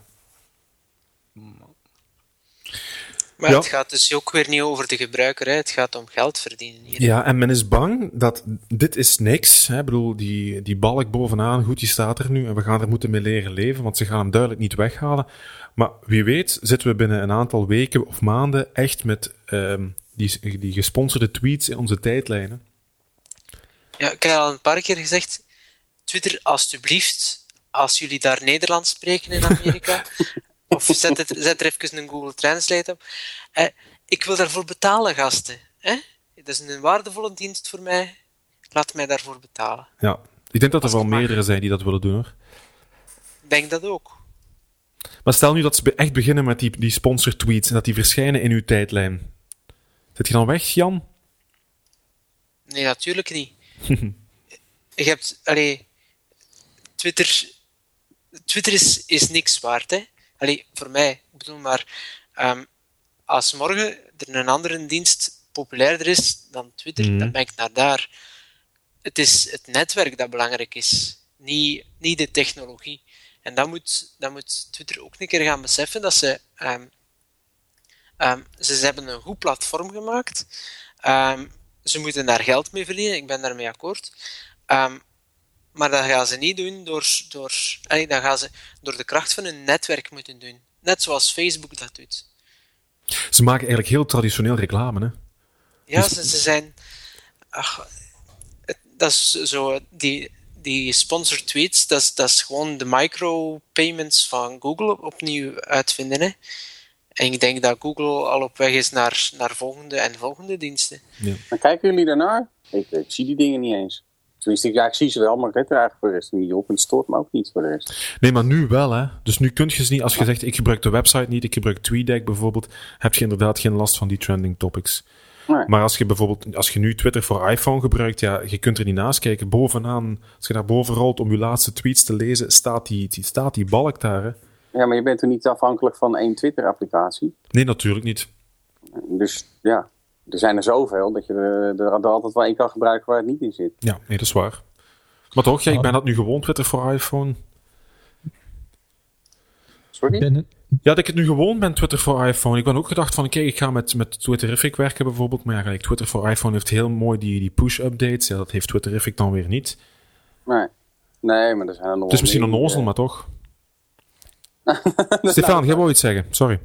Maar het gaat dus ook weer niet over de gebruiker, hè. het gaat om geld verdienen hier. Ja, en men is bang dat dit is niks. Hè. Ik bedoel, die, die balk bovenaan, goed, die staat er nu en we gaan er moeten mee leren leven, want ze gaan hem duidelijk niet weghalen. Maar wie weet zitten we binnen een aantal weken of maanden echt met um, die, die gesponsorde tweets in onze tijdlijnen. Ja, ik heb al een paar keer gezegd, Twitter, alstublieft, als jullie daar Nederlands spreken in Amerika, of zet, het, zet er even een Google Translate op. Eh, ik wil daarvoor betalen, gasten. Eh? Dat is een waardevolle dienst voor mij. Laat mij daarvoor betalen. Ja, ik denk dat er wel meerdere zijn die dat willen doen hoor. Ik denk dat ook. Maar stel nu dat ze echt beginnen met die, die sponsor tweets en dat die verschijnen in uw tijdlijn. Zit je dan weg, Jan? Nee, natuurlijk niet. Je hebt, allee, Twitter, Twitter is, is niks waard, hè? Allee, voor mij. Ik bedoel maar, um, als morgen er een andere dienst populairder is dan Twitter, mm. dan ben ik naar daar. Het is het netwerk dat belangrijk is, niet, niet de technologie. En dan moet, dan moet Twitter ook een keer gaan beseffen dat ze. Um, um, ze, ze hebben een goed platform gemaakt. Ze moeten daar geld mee verdienen, ik ben daarmee akkoord. Maar dat gaan ze niet doen door, door, dat gaan ze door de kracht van hun netwerk moeten doen. Net zoals Facebook dat doet. Ze maken eigenlijk heel traditioneel reclame, hè? Ja, dus- ze, ze zijn. Ach, dat is zo. Die, die sponsored tweets, dat is, dat is gewoon de micropayments van Google opnieuw uitvinden. Hè? En ik denk dat Google al op weg is naar, naar volgende en volgende diensten. Ja. Maar kijken jullie daarnaar? Ik, ik zie die dingen niet eens. Tenminste, ja, ik zie ze wel, maar ik er eigenlijk voor de rest niet op. En het stoort me ook niet voor de rest. Nee, maar nu wel, hè. Dus nu kun je ze niet, als je zegt, ik gebruik de website niet, ik gebruik TweetDeck bijvoorbeeld, heb je inderdaad geen last van die trending topics. Nee. Maar als je bijvoorbeeld, als je nu Twitter voor iPhone gebruikt, ja, je kunt er niet naast kijken. Bovenaan, als je naar boven rolt om je laatste tweets te lezen, staat die, die, staat die balk daar, hè. Ja, maar je bent er niet afhankelijk van één Twitter-applicatie? Nee, natuurlijk niet. Dus ja, er zijn er zoveel dat je er, er, altijd wel één kan gebruiken waar het niet in zit. Ja, nee, dat is waar. Maar toch, ja, ik ben dat nu gewoon, Twitter voor iPhone. Sorry? Ja, dat ik het nu gewoon ben, Twitter voor iPhone. Ik ben ook gedacht van, kijk, ik ga met, met Twitterific werken bijvoorbeeld. Maar ja, Twitter voor iPhone heeft heel mooi die, die push-updates. Ja, dat heeft Twitterific dan weer niet. Nee, nee maar er zijn er nog Het is misschien een nozel, maar toch. Stefan, jij wou iets zeggen, sorry.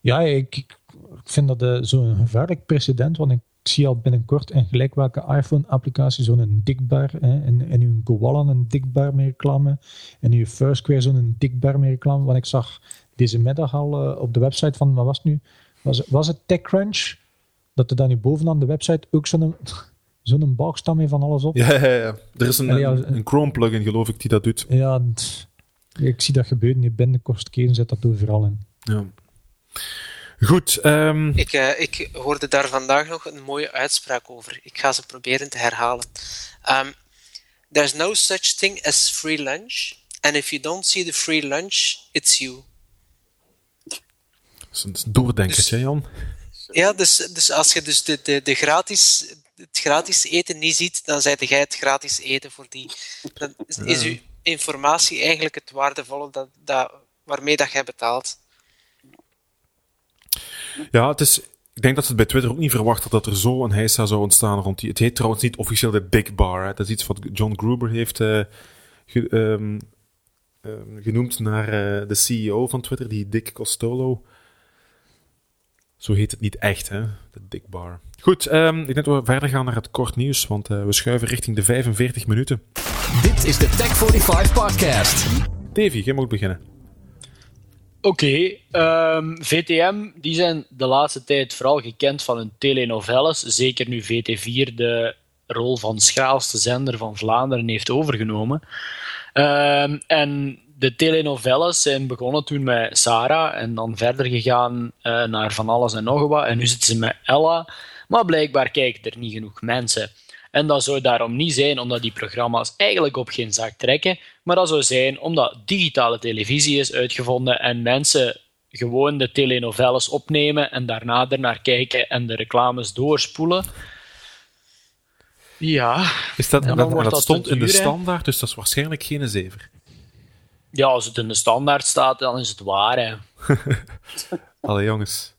Ja, ik, ik vind dat uh, zo'n gevaarlijk precedent, want ik zie al binnenkort in gelijk welke iPhone-applicatie zo'n dikbaar, hè, en in uw Goallen een dikbaar meer reclame, en in uw Foursquare zo'n dikbaar meer reclame, want ik zag deze middag al uh, op de website van, wat was het nu? Was, was het TechCrunch? Dat er dan nu bovenaan de website ook zo'n zo'n balkstam heeft van alles op. Ja, ja, ja. Er is een, een, een Chrome-plugin, geloof ik, die dat doet. Ja, ik zie dat gebeuren. Je binnenkort keren zet dat overal in. Ja. Goed. Um... Ik, uh, ik hoorde daar vandaag nog een mooie uitspraak over. Ik ga ze proberen te herhalen. Um, There's no such thing as free lunch. And if you don't see the free lunch, it's you. Dat is een doordenkertje, dus, Jan. Ja, dus, dus als je dus de, de, de gratis, het gratis eten niet ziet, dan zijt jij het gratis eten voor die. Dan is, is uw informatie eigenlijk het waardevolle dat, dat, waarmee dat jij betaalt. Ja, het is, ik denk dat ze het bij Twitter ook niet verwachten dat er zo een heisa zou ontstaan rond die. Het heet trouwens niet officieel de Big Bar. Dat is iets wat John Gruber heeft ge, um, um, genoemd naar uh, de CEO van Twitter, die Dick Costolo. Zo heet het niet echt, hè? De Dick Bar. Goed, um, ik denk dat we verder gaan naar het kort nieuws, want uh, we schuiven richting de 45 minuten. Dit is de Tech 45 Podcast. Davy, jij moet beginnen. Oké, okay, um, VTM die zijn de laatste tijd vooral gekend van hun telenovelles. Zeker nu VT4 de rol van schraalste zender van Vlaanderen heeft overgenomen. Um, en de telenovelles zijn begonnen toen met Sarah en dan verder gegaan uh, naar van alles en nog wat. En nu zitten ze met Ella. Maar blijkbaar kijken er niet genoeg mensen. En dat zou daarom niet zijn omdat die programma's eigenlijk op geen zak trekken, maar dat zou zijn omdat digitale televisie is uitgevonden en mensen gewoon de telenovelles opnemen en daarna ernaar kijken en de reclames doorspoelen. Ja. Is dat, dat, dat, stond in de standaard, dus dat is waarschijnlijk geen zever. Ja, als het in de standaard staat, dan is het waar. Hè. Allee, jongens.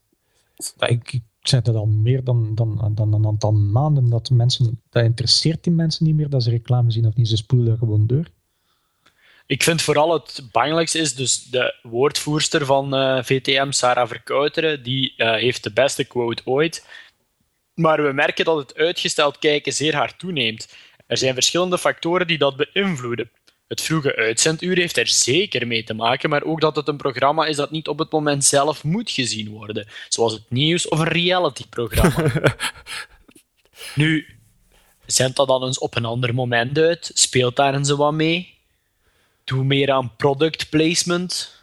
Ik, zijn het al meer dan, dan, dan een aantal maanden dat mensen, dat interesseert die mensen niet meer dat ze reclame zien of niet. Ze spoelen er gewoon door. Ik vind vooral het belangrijkste is dus de woordvoerster van eh, VTM, Sarah Verkouteren, die uh, heeft de beste quote ooit. Maar we merken dat het uitgesteld kijken zeer hard toeneemt. Er zijn verschillende factoren die dat beïnvloeden. Het vroege uitzenduur heeft er zeker mee te maken, maar ook dat het een programma is dat niet op het moment zelf moet gezien worden, zoals het nieuws of een realityprogramma. nu, zend dat dan eens op een ander moment uit, speelt daar eens wat mee, doe meer aan product placement.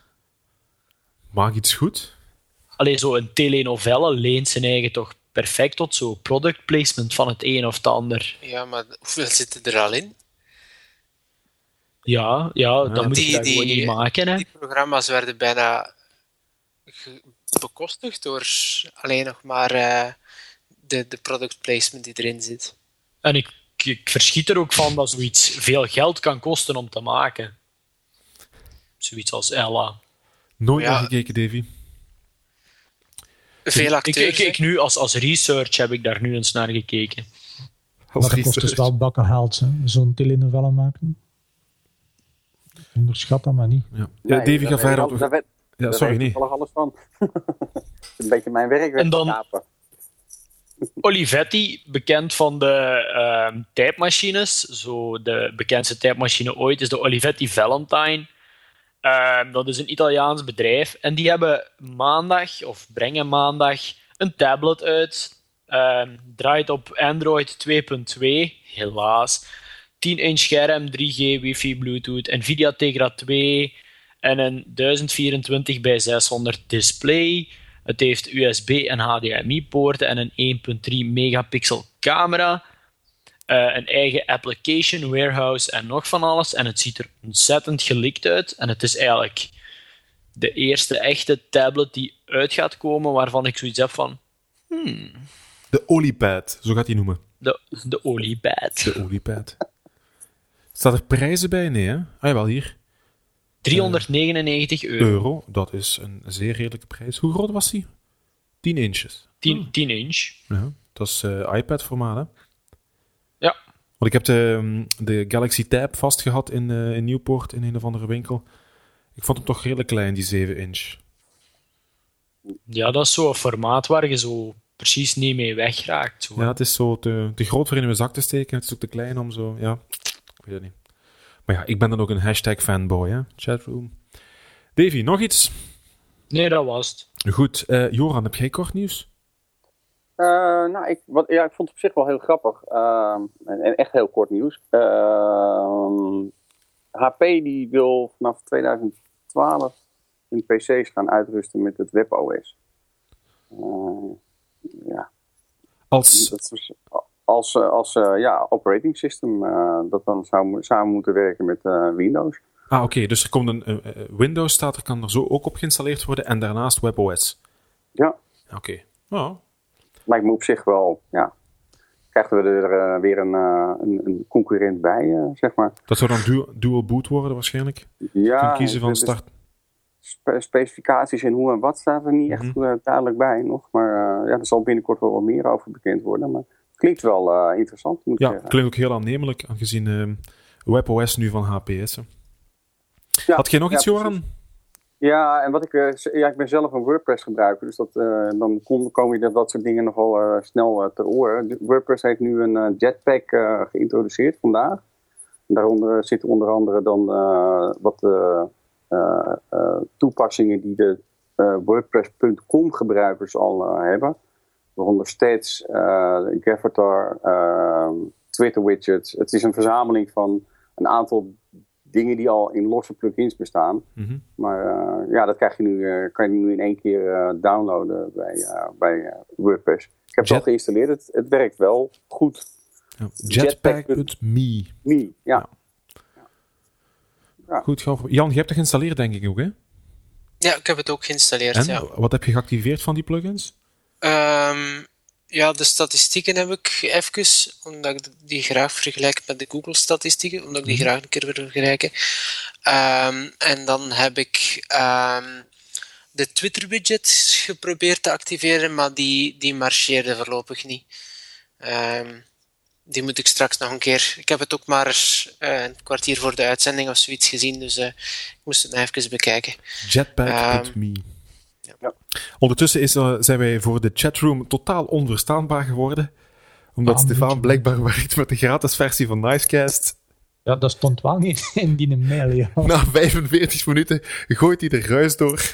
Maak iets goed. Alleen zo een telenovelle leent zijn eigen toch perfect tot zo product placement van het een of het ander. Ja, maar hoeveel zitten er al in? Ja, ja dat moet je daar gewoon niet maken. Hè. Die programma's werden bijna bekostigd door alleen nog maar uh, de, de product placement die erin zit. En ik, ik verschiet er ook van dat zoiets veel geld kan kosten om te maken. Zoiets als Ella. Nooit ja. naar gekeken, Davy. Veel acteurs. Ik, ik, ik, nu als, als research heb ik daar nu eens naar gekeken. Als maar dat kost dus wel bakken haalt, zo'n telenovelle maken. Onderschat dat maar niet. Ja, ja nee, Davy, ga verder. Op... Daar ja, sorry, niet. Ik alles van. een beetje mijn werk en dan Olivetti, bekend van de uh, tijdmachines. Zo de bekendste tijdmachine ooit is de Olivetti Valentine. Uh, dat is een Italiaans bedrijf. En die hebben maandag, of brengen maandag, een tablet uit. Uh, draait op Android 2.2, helaas. 10-inch scherm, 3G, wifi, bluetooth, Nvidia Tegra 2 en een 1024 bij 600 display. Het heeft USB en HDMI-poorten en een 1.3 megapixel camera. Uh, een eigen application, warehouse en nog van alles. En het ziet er ontzettend gelikt uit. En het is eigenlijk de eerste echte tablet die uit gaat komen waarvan ik zoiets heb van... Hmm. De Olipad, zo gaat hij noemen. De, de Olipad. De Olipad. Staat er prijzen bij? Nee, hè? Ah, wel hier. 399 uh, euro. euro. Dat is een zeer redelijke prijs. Hoe groot was die? 10 inches. 10, 10 inch. Ja, dat is uh, iPad-formaat, hè? Ja. Want ik heb de, de Galaxy Tab vastgehad in, uh, in Newport in een of andere winkel. Ik vond hem toch redelijk klein, die 7 inch. Ja, dat is zo'n formaat waar je zo precies niet mee wegraakt. Zo. Ja, het is zo te, te groot voor in mijn zak te steken. Het is ook te klein om zo, ja weet niet. Maar ja, ik ben dan ook een hashtag fanboy, hè? Chatroom. Davy, nog iets? Nee, dat was het. Goed. Uh, Joran, heb jij kort nieuws? Uh, nou, ik, wat, ja, ik vond het op zich wel heel grappig. Uh, en, echt heel kort nieuws. HP die wil vanaf 2012 hun PC's gaan uitrusten met het WebOS. ja. Als... Dat was, als, eh, als eh, ja, operating system eh, dat dan zou samen moeten werken met Windows. Ah, oké. Dus er komt een Windows staat er, kan er zo ook op geïnstalleerd worden en daarnaast WebOS. Ja. Oké. Okay. Lijkt me op zich wel, ja. Krijgen we er weer een, een, een, concurrent bij, zeg maar. Dat zou dan dual, dual boot worden waarschijnlijk? Ja. Kiezen van start specificaties en hoe en wat staat er niet echt mm duidelijk bij nog. Maar ja, er zal binnenkort wel wat meer over bekend worden. Maar klinkt wel uh, interessant. Moet ja, klinkt ook heel aannemelijk, aangezien uh, WebOS nu van HP is. Ja, Had jij nog iets, Joran? Ja, en wat ik, ja, ik ben zelf een WordPress gebruiker, dus dat, dan kom, kom je dat, dat soort dingen nogal snel ter oren. WordPress heeft nu een jetpack geïntroduceerd vandaag. Daaronder zitten onder andere dan wat eh, eh, toepassingen die de eh, WordPress.com gebruikers al hebben. Waaronder steeds Gavatar, Twitter widgets. Het is een verzameling van een aantal dingen die al in losse plugins bestaan. Mhm. Maar ja, dat krijg je nu, kan je nu in één keer downloaden bij, bij WordPress. Ik heb het al geïnstalleerd. Het, het werkt wel goed. Jetpack.me. Me, ja. ja. Goed, Jan, je hebt het geïnstalleerd, denk ik ook, hè? Ja, ik heb het ook geïnstalleerd. En ja. wat heb je geactiveerd van die plugins? Um, ja, de statistieken heb ik even, omdat ik die graag vergelijk met de Google-statistieken, omdat ik die mhm. graag een keer wil vergelijken. Um, en dan heb ik um, de Twitter-widget geprobeerd te activeren, maar die, die marcheerde voorlopig niet. Um, die moet ik straks nog een keer. Ik heb het ook maar uh, een kwartier voor de uitzending of zoiets gezien, dus uh, ik moest het nog even bekijken. Jetpack.me. Ja. Ondertussen is, uh, zijn wij voor de chatroom totaal onverstaanbaar geworden. Omdat ah, Stefan blijkbaar werkt met de gratis versie van Nicecast. Ja, dat stond wel niet in die mail. Ja. Na 45 minuten gooit hij de ruis door.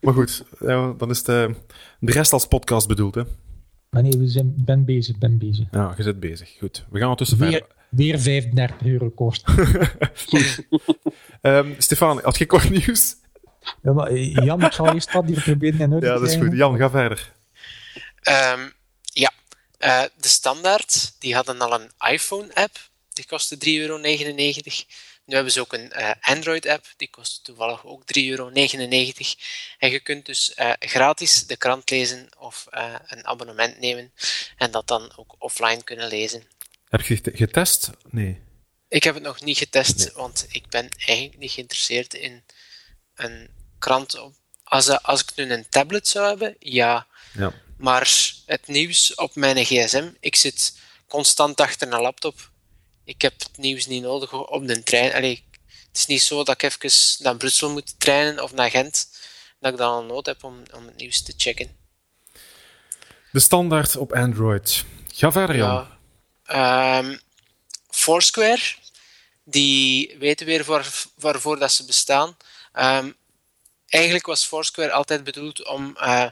maar goed, ja, dan is de, de rest als podcast bedoeld. Hè? Maar nee, we zijn, ben bezig, ben bezig. Ja, je zit bezig. Goed. We gaan ondertussen weer, verder. Weer 35 euro kosten. um, Stefan, had je kort nieuws? Ja, maar eh, Jan, ik zal je stad hier proberen in Ja, dat is goed. Jan, ga verder. Um, ja, uh, de standaard, die hadden al een iPhone-app. Die kostte 3,99 euro. Nu hebben ze ook een uh, Android-app, die kost toevallig ook 3,99 euro. En je kunt dus uh, gratis de krant lezen of uh, een abonnement nemen en dat dan ook offline kunnen lezen. Heb je getest? Nee. Ik heb het nog niet getest, want ik ben eigenlijk niet geïnteresseerd in een krant. Op, als, als ik nu een tablet zou hebben, ja. ja. Maar het nieuws op mijn gsm, ik zit constant achter een laptop ik heb het nieuws niet nodig op de trein. Allee, het is niet zo dat ik even naar Brussel moet trainen of naar Gent, dat ik dan al nood heb om, om het nieuws te checken. De standaard op Android. Ga verder, Jan. Ja, um, Foursquare, die weten weer waar, waarvoor dat ze bestaan. Um, eigenlijk was Foursquare altijd bedoeld om uh,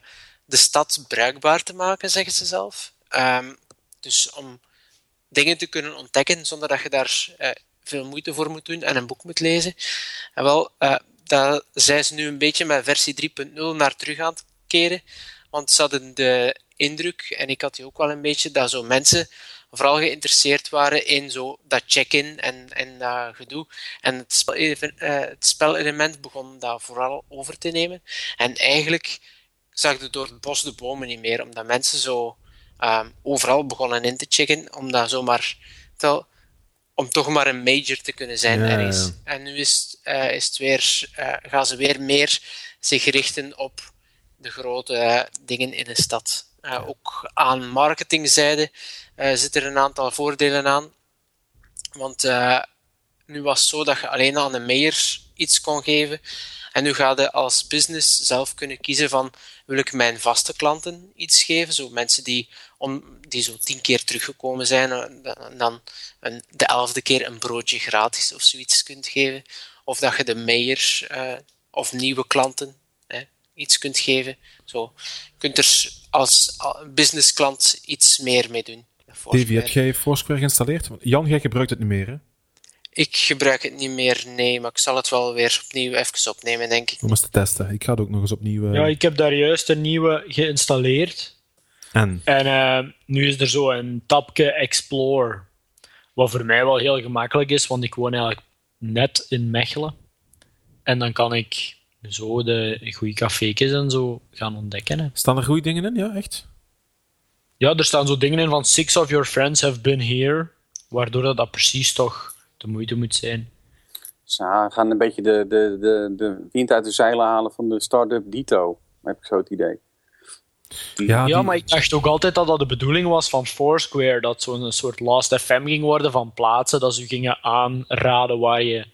de stad bruikbaar te maken, zeggen ze zelf. Um, dus om dingen te kunnen ontdekken zonder dat je daar uh, veel moeite voor moet doen en een boek moet lezen. En wel, uh, daar zijn ze nu een beetje met versie 3.0 naar terug aan het keren. Want ze hadden de indruk, en ik had die ook wel een beetje, dat zo mensen vooral geïnteresseerd waren in zo dat check-in en, en dat gedoe. En het, spel, uh, het spelelement begon dat vooral over te nemen. En eigenlijk zag je door het bos de bomen niet meer, omdat mensen zo um, overal begonnen in te checken, om dat zomaar te, om toch maar een major te kunnen zijn ergens. En nu is, uh, is het weer, uh, gaan ze weer meer zich richten op de grote uh, dingen in de stad. Ook aan marketingzijde zitten er een aantal voordelen aan. Want nu was het zo dat je alleen aan een mayor iets kon geven. En nu ga je als business zelf kunnen kiezen van wil ik mijn vaste klanten iets geven, zo mensen die, om, die zo tien keer teruggekomen zijn en dan een, de elfde keer een broodje gratis of zoiets kunt geven. Of dat je de uh, of nieuwe klanten hè, iets kunt geven. Zo, je kunt er als business klant iets meer mee doen. Davy, heb jij Foursquare geïnstalleerd? Jan, jij gebruikt het niet meer, hè? Ik gebruik het niet meer, nee, maar ik zal het wel weer opnieuw even opnemen, denk ik. Om eens te testen. Ik ga het ook nog eens opnieuw... Uh... Ja, ik heb daar juist een nieuwe geïnstalleerd. En? En uh, nu is er zo een tapje Explore. Wat voor mij wel heel gemakkelijk is, want ik woon eigenlijk net in Mechelen. En dan kan ik zo de goede café's en zo gaan ontdekken. Hè. Staan er goede dingen in? Ja, echt? Ja, er staan zo dingen in van Six of your friends have been here. Waardoor dat, dat precies toch de moeite moet zijn. Ze gaan een beetje de, de, de, de wind uit de zeilen halen van de start-up Dito. Heb ik zo het idee. ja, ja maar ik dacht ook altijd dat dat de bedoeling was van Foursquare. Dat zo'n soort last FM ging worden van plaatsen. Dat ze gingen aanraden waar je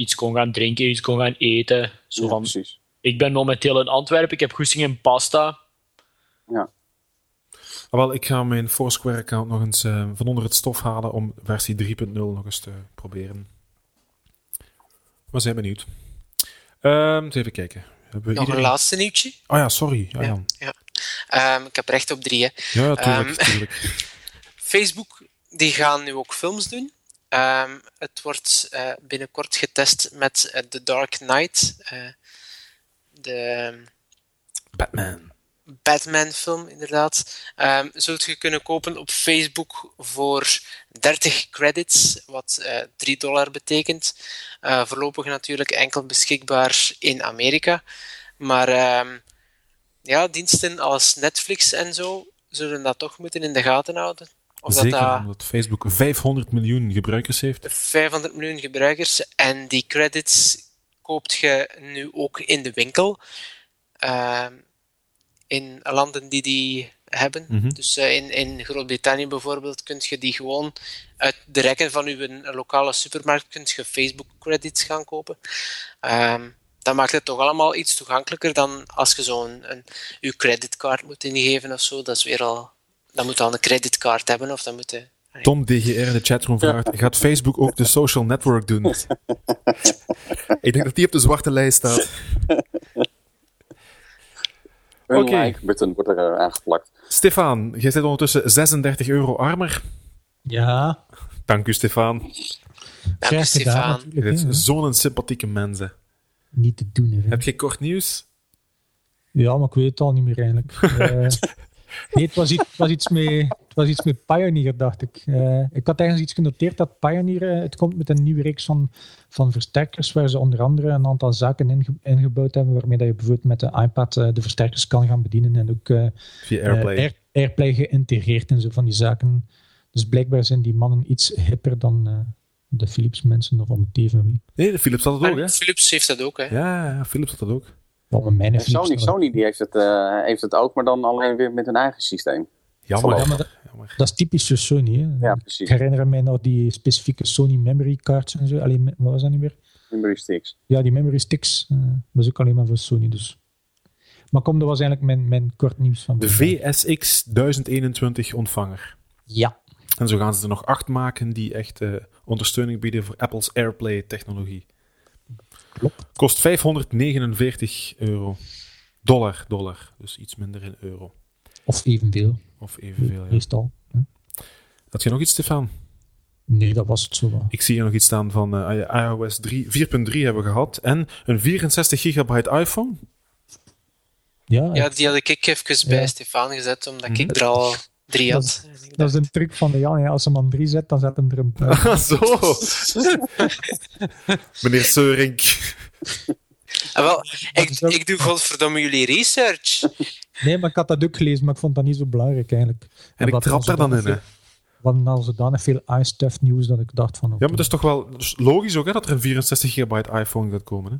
iets kon gaan drinken, iets kon gaan eten. Zo van, precies. Ik ben momenteel in Antwerpen, ik heb goesting in pasta. Ja. Ah, wel, ik ga mijn Foursquare-account nog eens uh, van onder het stof halen om versie 3.0 nog eens te proberen. We zijn benieuwd. Um, even kijken. Hebben nog een laatste nieuwtje? Oh ja, sorry. Ja, ja, ja. Um, ik heb recht op drie. Hè. Ja, tuurlijk. Um, Facebook die gaan nu ook films doen. Um, het wordt uh, binnenkort getest met uh, The Dark Knight. Uh, de Batman. Batman-film, inderdaad. Um, zult je kunnen kopen op Facebook voor 30 credits, wat 3 dollar betekent. voorlopig natuurlijk enkel beschikbaar in Amerika. Maar um, ja, diensten als Netflix en zo zullen dat toch moeten in de gaten houden. Zeker, dat, omdat Facebook 500 miljoen gebruikers heeft. 500 miljoen gebruikers en die credits koopt je nu ook in de winkel. Uh, in landen die die hebben. Mm -hmm. Dus uh, in, in Groot-Brittannië bijvoorbeeld kun je die gewoon uit de rekken van uw lokale supermarkt kunt je Facebook credits gaan kopen. Uh, dat maakt het toch allemaal iets toegankelijker dan als je zo'n je creditcard moet ingeven of zo. Dat is weer al dan moet dan een creditcard hebben of dan moet je... Tom DGR in de chatroom vraagt, gaat Facebook ook de social network doen? ik denk dat die op de zwarte lijst staat. Een okay. like-button wordt er uh, aangeplakt. Stefan, jij zit ondertussen 36 euro armer. Ja. Dank u, Stefan. Dank u, Stefan. Dit is zo'n sympathieke mensen. Niet te doen, hè. Heb je kort nieuws? Ja, maar ik weet het al niet meer eigenlijk. Nee, het was iets, was iets, met, het was iets met Pioneer, dacht ik. Uh, ik had ergens iets genoteerd dat Pioneer, uh, het komt met een nieuwe reeks van, van versterkers, waar ze onder andere een aantal zaken inge, ingebouwd hebben, waarmee dat je bijvoorbeeld met de iPad uh, de versterkers kan gaan bedienen en ook Via Airplay. Air, Airplay geïntegreerd en zo van die zaken. Dus blijkbaar zijn die mannen iets hipper dan de Philips mensen of om het even. Nee, de Philips had het ook, hè? Philips heeft dat ook, hè? Ja, Philips had dat ook. Wel, mijn Sony, Sony die heeft, het, uh, heeft het ook, maar dan alleen weer met hun eigen systeem. Jammer. Ja, maar dat, dat is typisch voor Sony. Hè? Ja, precies. Ik herinner me nog die specifieke Sony memory cards en zo. Alleen, wat was dat niet meer? Memory sticks. Ja, die memory sticks. Uh, dat is ook alleen maar voor Sony. Dus. Maar kom, dat was eigenlijk mijn, mijn kort nieuws van. De VSX 1021 ontvanger. Ja. En zo gaan ze er nog acht maken die echt uh, ondersteuning bieden voor Apple's AirPlay technologie. Klopt. Kost 549 euro. Dollar, dollar. Dus iets minder in euro. Of evenveel. Of evenveel, ja. Meestal. Ja. Had je nog iets, Stefan? Nee, dat was het zo wel. Ik zie hier nog iets staan van uh, iOS 4.3 hebben we gehad. En een 64 gigabyte iPhone. Ja, ja die had ik even bij ja. Stefan gezet, omdat mm -hmm. ik er al drie had. Dat is, dat is een truc van de Jan. Als ze man drie zet, dan zet hem er een Ah, zo. Meneer Seurink. Ah, wel, ik, ik doe godverdomme jullie research. Nee, maar ik had dat ook gelezen, maar ik vond dat niet zo belangrijk eigenlijk. En ik trap daar dan in, hè? Want al zodanig veel iStuff nieuws dat ik dacht van... Okay. Ja, maar dat is toch wel dus logisch ook, hè, dat er een 64 gigabyte iPhone gaat komen, hè?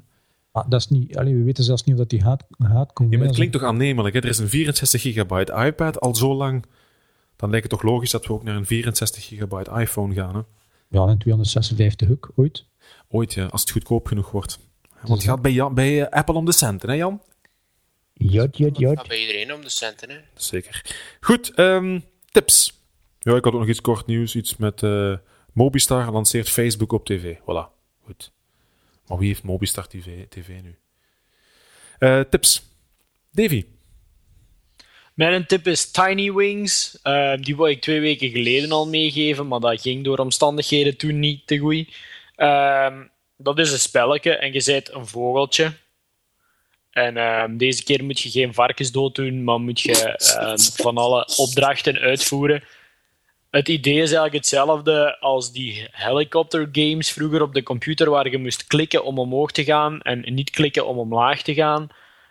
Ah, dat is niet, allee, we weten zelfs niet of dat die gaat, gaat komen. Ja, maar het klinkt toch aannemelijk, hè? Er is een 64 gigabyte iPad al zo lang dan lijkt het toch logisch dat we ook naar een 64 gigabyte iPhone gaan. Hè? Ja, en 256 ook, ooit. Ooit, ja, als het goedkoop genoeg wordt. Want het gaat bij, Jan, bij uh, Apple om de centen, hè Jan? Jot, jot, jot. Het gaat bij iedereen om de centen, hè? Zeker. Goed, um, tips. Ja, ik had ook nog iets kort nieuws. Iets met uh, Mobistar lanceert Facebook op tv. Voilà, goed. Maar wie heeft Mobistar TV, TV nu? Uh, tips. Davy. Mijn tip is Tiny Wings. Uh, die wou ik twee weken geleden al meegeven, maar dat ging door omstandigheden toen niet te goed. Uh, dat is een spelletje en je bent een vogeltje. En uh, deze keer moet je geen varkens dood doen, maar moet je van alle opdrachten uitvoeren. het idee is eigenlijk hetzelfde als die helicopter games vroeger op de computer, waar je moest klikken om omhoog te gaan en niet klikken om omlaag te gaan.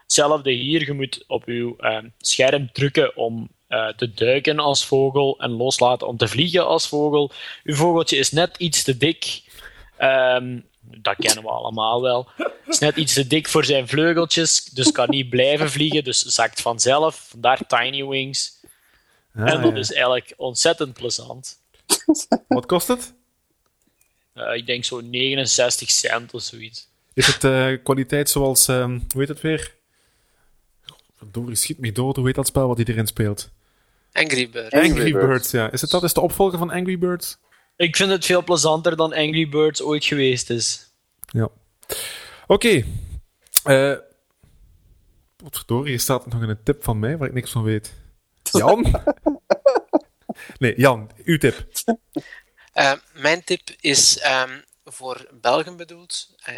Hetzelfde hier, je moet op je uh, scherm drukken om uh, te duiken als vogel en loslaten om te vliegen als vogel. Uw vogeltje is net iets te dik. Um, dat kennen we allemaal wel. Is net iets te dik voor zijn vleugeltjes, dus kan niet blijven vliegen, dus zakt vanzelf. Vandaar Tiny Wings. Ah, en dat is eigenlijk ontzettend plezant. Wat kost het? Uh, ik denk zo'n 69 cent of zoiets. Is het uh, kwaliteit zoals, um, hoe heet het weer? Verdorie, schiet me dood. Hoe heet dat spel wat iedereen speelt? Angry Birds. Angry, Angry Birds. Birds, ja. Is het dat? Is de opvolger van Angry Birds? Ik vind het veel plezanter dan Angry Birds ooit geweest is. Ja. Oké. Okay. Uh, wat verdorie, hier staat nog een tip van mij waar ik niks van weet. Jan? nee, Jan, uw tip. Uh, mijn tip is um, voor Belgen bedoeld. Uh,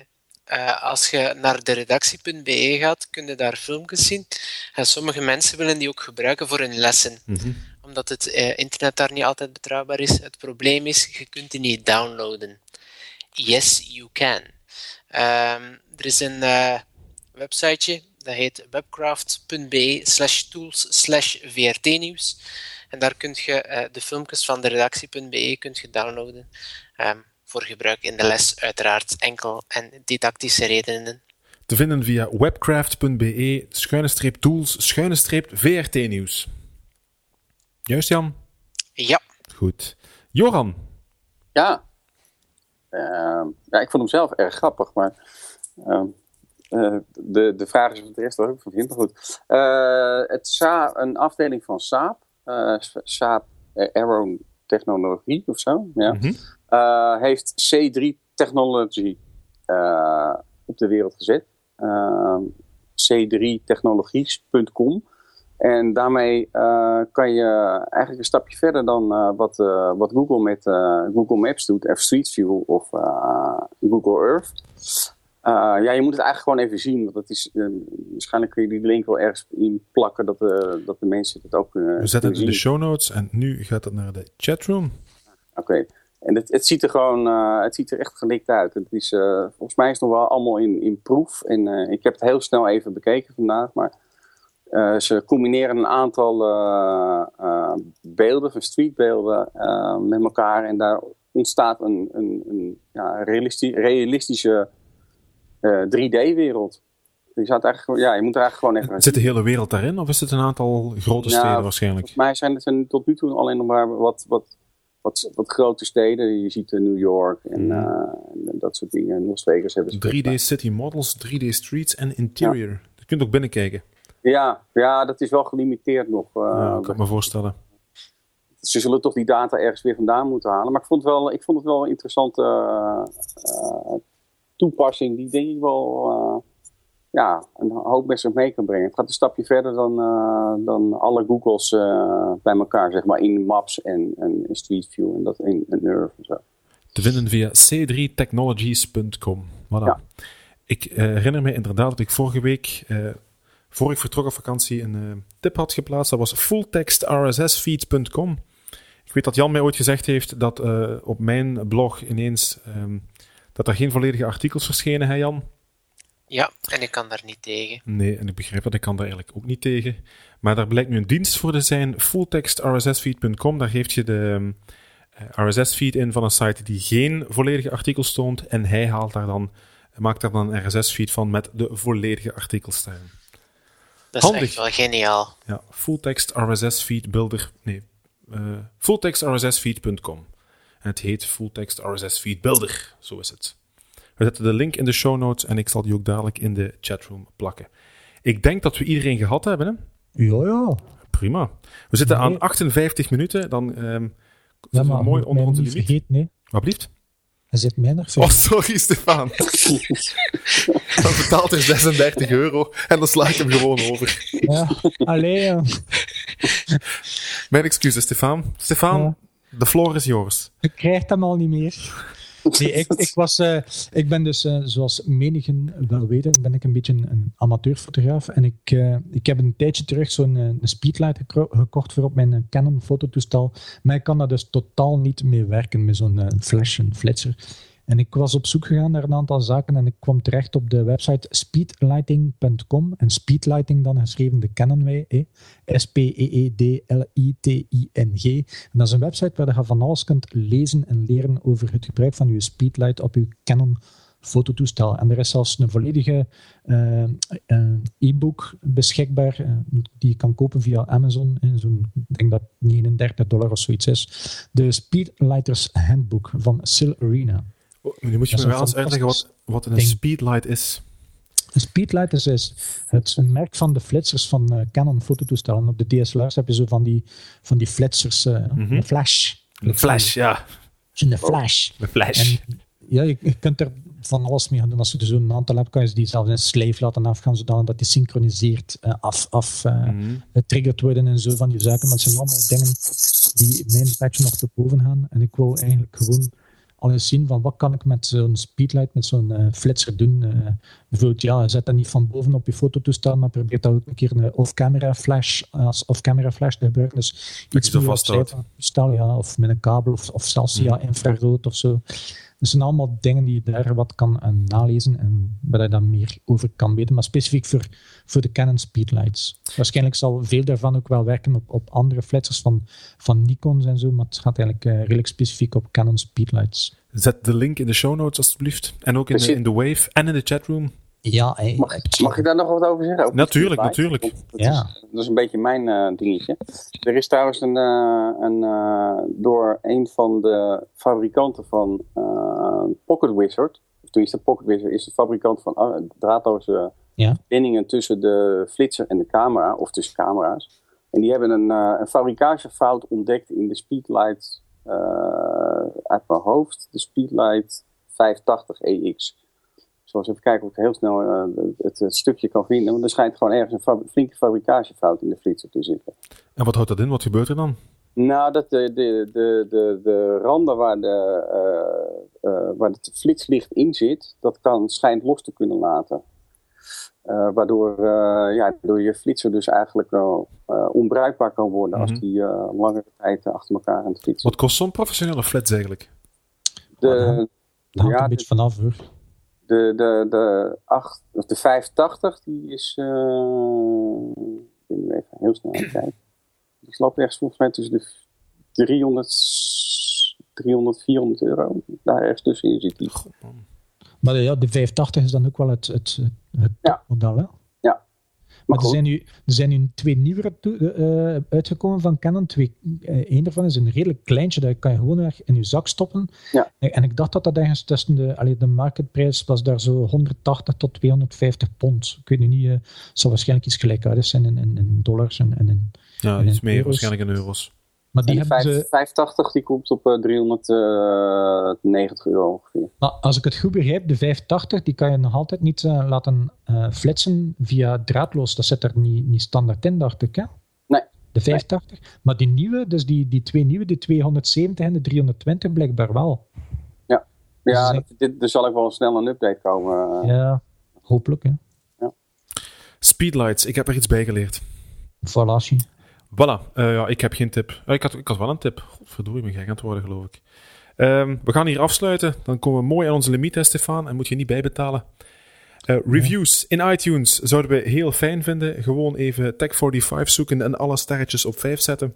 als je naar de redactie.be gaat, kun je daar filmpjes zien. En sommige mensen willen die ook gebruiken voor hun lessen. Mm -hmm. Omdat het uh, internet daar niet altijd betrouwbaar is. Het probleem is, je kunt die niet downloaden. Yes, you can. Um, er is een uh, websiteje dat heet webcraft.be slash tools slash vrtnieuws. En daar kun je de filmpjes van de redactie.be downloaden. Um, voor gebruik in de les, uiteraard enkel en didactische redenen. Te vinden via webcraft.be schuine tools schuine streep vrtnieuws. Juist, Jan? Ja. Goed. Joran? Ja. Uh, ja, ik vond hem zelf erg grappig, maar uh, uh, de, de vraag is of het de rest wel ook van vind. Maar goed. het Sa een afdeling van Saab, Saab Aero Technologie of zo, ja, mm -hmm. Heeft C3 Technology op de wereld gezet. C3technologies.com. En daarmee kan je eigenlijk een stapje verder dan wat, wat Google met Google Maps doet, of Street View of Google Earth. ja, je moet het eigenlijk gewoon even zien, want dat is, waarschijnlijk kun je die link wel ergens in plakken dat, dat de mensen het ook kunnen We zetten het in de show notes en nu gaat het naar de chatroom. Oké. Okay. En het, het, ziet er gewoon, het ziet er echt gelikt uit. Het is, volgens mij is het nog wel allemaal in, in proef. En ik heb het heel snel even bekeken vandaag, maar ze combineren een aantal beelden, van streetbeelden, met elkaar. En daar ontstaat een, een, een ja, realistisch, realistische 3D-wereld. Je, zou het eigenlijk, ja, je moet er eigenlijk gewoon even... Zit de hele wereld daarin? Of is het een aantal grote steden nou, waarschijnlijk? Volgens mij zijn het tot nu toe alleen nog maar wat, wat, wat, wat grote steden. Je ziet New York en, mm. en dat soort dingen. Las Vegas hebben ze... 3D city models, 3D streets en interior. Ja. Je kunt ook binnenkijken. Ja, ja, dat is wel gelimiteerd nog. Uh, ja, kan ik me voorstellen. Ze zullen toch die data ergens weer vandaan moeten halen. Maar ik vond, wel, ik vond het wel een interessante uh, uh, toepassing die denk ik wel ja, een hoop met zich mee kan brengen. Het gaat een stapje verder dan, dan alle Googles bij elkaar, zeg maar, in Maps en, en Street View en dat in, in Nerve en zo. Te vinden via c3technologies.com. Voilà. Ja. Ik herinner me inderdaad dat ik vorige week voor ik vertrok op vakantie een tip had geplaatst. Dat was fulltextrssfeed.com. Ik weet dat Jan mij ooit gezegd heeft dat op mijn blog ineens um, dat er geen volledige artikels verschenen, hè Jan? Ja, en ik kan daar niet tegen. Nee, en ik begrijp dat ik kan daar eigenlijk ook niet tegen. Maar daar blijkt nu een dienst voor te zijn, fulltextrssfeed.com. Daar geeft je de uh, RSS-feed in van een site die geen volledige artikels toont. En hij haalt daar dan, maakt daar dan een RSS-feed van met de volledige artikels daarin. Dat is Handig. echt wel geniaal. Ja, fulltext RSS feed builder. Nee, uh, fulltextrssfeed.com. En het heet fulltext RSS feed builder. Zo is het. We zetten de link in de show notes en ik zal die ook dadelijk in de chatroom plakken. Ik denk dat we iedereen gehad hebben. Hè? Ja, ja. Prima. We zitten nee. aan 58 minuten. Dan um, ja, maar mooi onder onze limiet. Vergeet, nee. Wat blieft? Er zit minder Oh, sorry, Stefan. dan betaalt hij 36 euro en dan sla ik hem gewoon over. Ja, alleen. Mijn excuses, Stefan. Stefan, ja. de floor is yours. Je krijgt hem al niet meer. Nee, ik, ik, was, uh, ik ben dus, uh, zoals menigen wel weten, ben ik een beetje een, amateurfotograaf. En ik, uh, ik heb een tijdje terug zo'n speedlight gekocht voor op mijn Canon fototoestel. Maar ik kan daar dus totaal niet mee werken met zo'n flash, een flitser. En ik was op zoek gegaan naar een aantal zaken en ik kwam terecht op de website speedlighting.com. En speedlighting dan geschreven de kennen wij, S-P-E-E-D-L-I-T-I-N-G. En dat is een website waar je van alles kunt lezen en leren over het gebruik van je speedlight op je Canon fototoestel. En er is zelfs een volledige uh, uh, e-book beschikbaar uh, die je kan kopen via Amazon. In zo'n, ik denk dat 39 dollar of zoiets is. De Speedlighters Handbook van Sil Arena. Oh, nu moet je me wel eens uitleggen wat, wat een speedlight is. Een speedlight is, is het een merk van de flitsers van uh, Canon fototoestellen. Op de DSLR's heb je zo van die, van die flitsers, uh, mm -hmm. een flash. Een flash, ja. Een flash. Een flash. En, ja, je, je, kunt er van alles mee gaan doen. Als je er zo'n aantal hebt, kan je die zelfs in slave laten afgaan, zodat die synchroniseert, uh, af, af uh, mm -hmm. getriggerd worden en zo van die zaken. Maar het zijn allemaal dingen die mijn patch nog te boven gaan. En ik wou eigenlijk gewoon al eens zien van wat kan ik met zo'n speedlight, met zo'n uh, flitser doen. Uh, bijvoorbeeld, ja, zet dat niet van boven op je fototoestel, maar probeer dat ook een keer een off-camera flash, als off-camera flash te gebruiken. Dus iets meer op stel, ja, of met een kabel, of, of zelfs ja, infrarood of zo. Dat zijn allemaal dingen die je daar wat kan uh, nalezen en waar je dan meer over kan weten. Maar specifiek voor, voor de Canon Speedlights. Waarschijnlijk zal veel daarvan ook wel werken op, op andere flitsers van, van Nikon's en zo. Maar het gaat eigenlijk uh, redelijk specifiek op Canon Speedlights. Zet de link in de show notes alsjeblieft. En ook in de, in de Wave en in de chatroom. Ja, mag, mag, ik daar nog wat over zeggen? Over natuurlijk, natuurlijk. Dat, ja. is, dat is een beetje mijn uh, dingetje. Er is trouwens een, uh, een uh, door een van de fabrikanten van Pocket Wizard, toen is de Pocket Wizard, is de fabrikant van draadloze ja. bindingen tussen de flitser en de camera, of tussen camera's. En die hebben een, een fabrikagefout ontdekt in de Speedlight uit mijn hoofd, de Speedlight 580 EX zoals even kijken of ik heel snel uh, het, het, stukje kan vinden. Want er schijnt gewoon ergens een flinke fabrikagefout in de flitser te zitten. En wat houdt dat in? Wat gebeurt er dan? Nou, dat de, de, de, de, de randen waar, de, uh, uh, waar het flitslicht in zit, dat kan, schijnt los te kunnen laten. waardoor, ja, door je flitser dus eigenlijk onbruikbaar kan worden als mhm. die langere tijd achter elkaar aan het flitsen. Wat kost zo'n professionele flits eigenlijk? De, dat hangt een beetje vanaf hoor. De, de, de, 8, of de 580, die is. Uh, ik ben even heel snel kijken. Die slaapt ergens volgens mij tussen de 300, 300 400 euro. Daar ergens tussenin zit die. Maar ja, de 580 is dan ook wel het, het, het ja. model, hè? Maar, er, zijn nu, er zijn nu twee nieuwere uh, uitgekomen van Canon. Twee, uh, Eén daarvan is een redelijk kleintje, dat kan je gewoon weg in je zak stoppen. Ja. En ik dacht dat dat ergens tussen de, allee, de marketprijs was daar zo 180 tot 250 pond. Ik weet niet, het zal waarschijnlijk iets gelijkaardigs zijn in, in, in dollars en, en in Ja, iets meer euro's. waarschijnlijk in euro's. Maar die, die 5, ze... 580 die komt op uh, 390 euro ongeveer. Maar als ik het goed begrijp, de 580 die kan je nog altijd niet uh, laten uh, flitsen via draadloos. Dat zit er niet, niet standaard in, dacht ik. Hè? Nee. De 580. Nee. Maar die nieuwe, dus die, die twee nieuwe, de 270 en de 320 blijkbaar wel. Ja, ja dus, dit, er zal ook wel snel een update komen. Ja, hopelijk. Hè? Ja. Speedlights, ik heb er iets bij geleerd. Valashi. Voilà, uh, ja, ik heb geen tip. Uh, ik, had, ik had wel een tip. Godverdorie, ik ben gek aan het worden, geloof ik. Um, we gaan hier afsluiten. Dan komen we mooi aan onze limiet, Stefan. En moet je niet bijbetalen. Uh, reviews in iTunes zouden we heel fijn vinden. Gewoon even Tech45 zoeken en alle sterretjes op 5 zetten.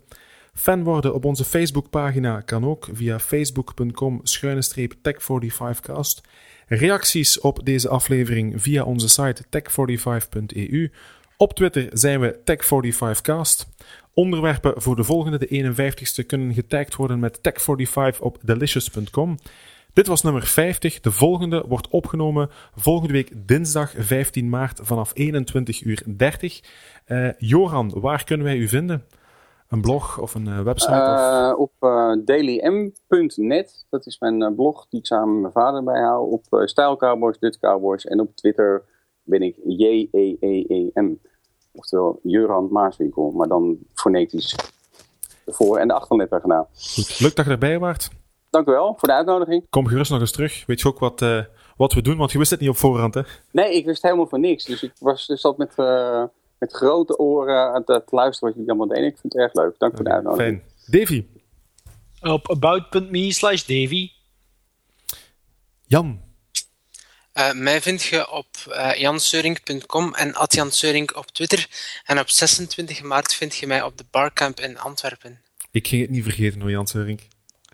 Fan worden op onze Facebookpagina kan ook via facebook.com tech45cast. Reacties op deze aflevering via onze site tech45.eu. Op Twitter zijn we Tech45cast. Onderwerpen voor de volgende, de 51ste, kunnen getagd worden met Tech45 op delicious.com. Dit was nummer 50. De volgende wordt opgenomen volgende week dinsdag 15 maart vanaf 21 uur 30. Uh, Joran, waar kunnen wij u vinden? Een blog of een uh, website? Uh, of? Op dailym.net. Dat is mijn blog die ik samen met mijn vader bijhoud. Op Style Dutch Cowboys. En op Twitter ben ik J-E-E-E-M. Oftewel Juran Maaswinkel, maar dan fonetisch de voor- en de achterletter gedaan. Goed. Leuk dat je erbij waart. dank u wel voor de uitnodiging. Kom gerust nog eens terug. Weet je ook wat, uh, wat we doen? Want je wist het niet op voorhand, hè? Nee, ik wist helemaal van niks. Dus ik was, dus zat met, uh, met grote oren aan het luisteren wat jullie allemaal deden. Ik vind het erg leuk. Dank voor de uitnodiging. Fijn. Davy? Op about.me slash Davy. Jan? Uh, mij vind je op uh, janseuring.com en @janseuring op Twitter. En op 26 maart vind je mij op de Barcamp in Antwerpen. Ik ging het niet vergeten hoor, Jan Seuring.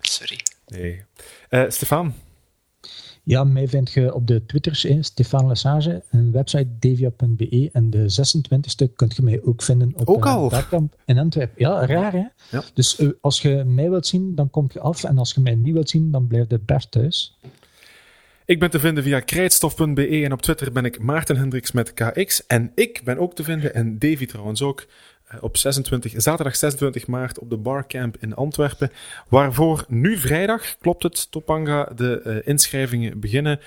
Sorry. Nee. Uh, Stefan? Ja, mij vind je op de Twitters, eh, Stefan Lesage, een website devia.be. En de 26e kunt je mij ook vinden op ook al. Barcamp in Antwerpen. Ja, raar hè? Ja. Dus als je mij wilt zien, dan kom je af. En als je mij niet wilt zien, dan blijft de Bert thuis. Ik ben te vinden via krijtstof.be en op Twitter ben ik Maarten Hendricks met KX. En ik ben ook te vinden, en Davy trouwens ook, op 26, zaterdag 26 maart op de Barcamp in Antwerpen. Waarvoor nu vrijdag, klopt het, Topanga, de uh, inschrijvingen beginnen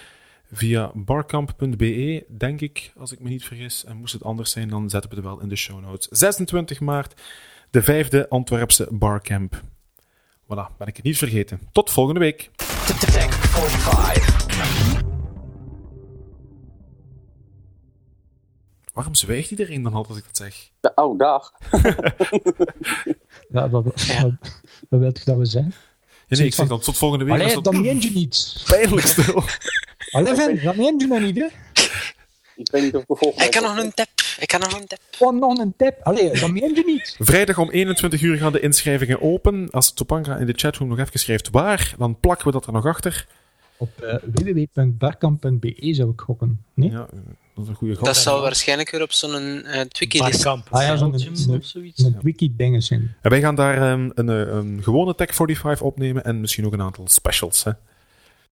via barcamp.be, denk ik, als ik me niet vergis. En moest het anders zijn, dan zetten we het wel in de show notes. 26 maart, de vijfde Antwerpse Barcamp. Voilà, ben ik het niet vergeten. Tot volgende week. Tech 45. Waarom zwijgt iedereen dan altijd als ik dat zeg? Oh, dag. ja, wat, wat wil je dat we zijn? Ja, nee, ik zeg dan tot volgende week. Allee, dat... dan meen je niet. Pijnlijk stil. Allee, Vin, dat meen je nog niet, hè? Ik weet niet of ik volgende Ik kan nog een tap. Ik kan nog een tap. Oh, nog een tap. Allee, dat meen je niet. Vrijdag om 21 uur gaan de inschrijvingen open. Als Topanga in de chatroom nog even schrijft waar, dan plakken we dat er nog achter. Op uh, www.barkamp.be zou ik gokken. Nee? Ja, dat is een goede Dat zal waarschijnlijk weer op zo'n uh, Twiki Barkamp. Ah ja, zo'n een, zoiets. een wiki-dingen zijn. En wij gaan daar um, een, een, gewone Tech 45 opnemen en misschien ook een aantal specials. Hè.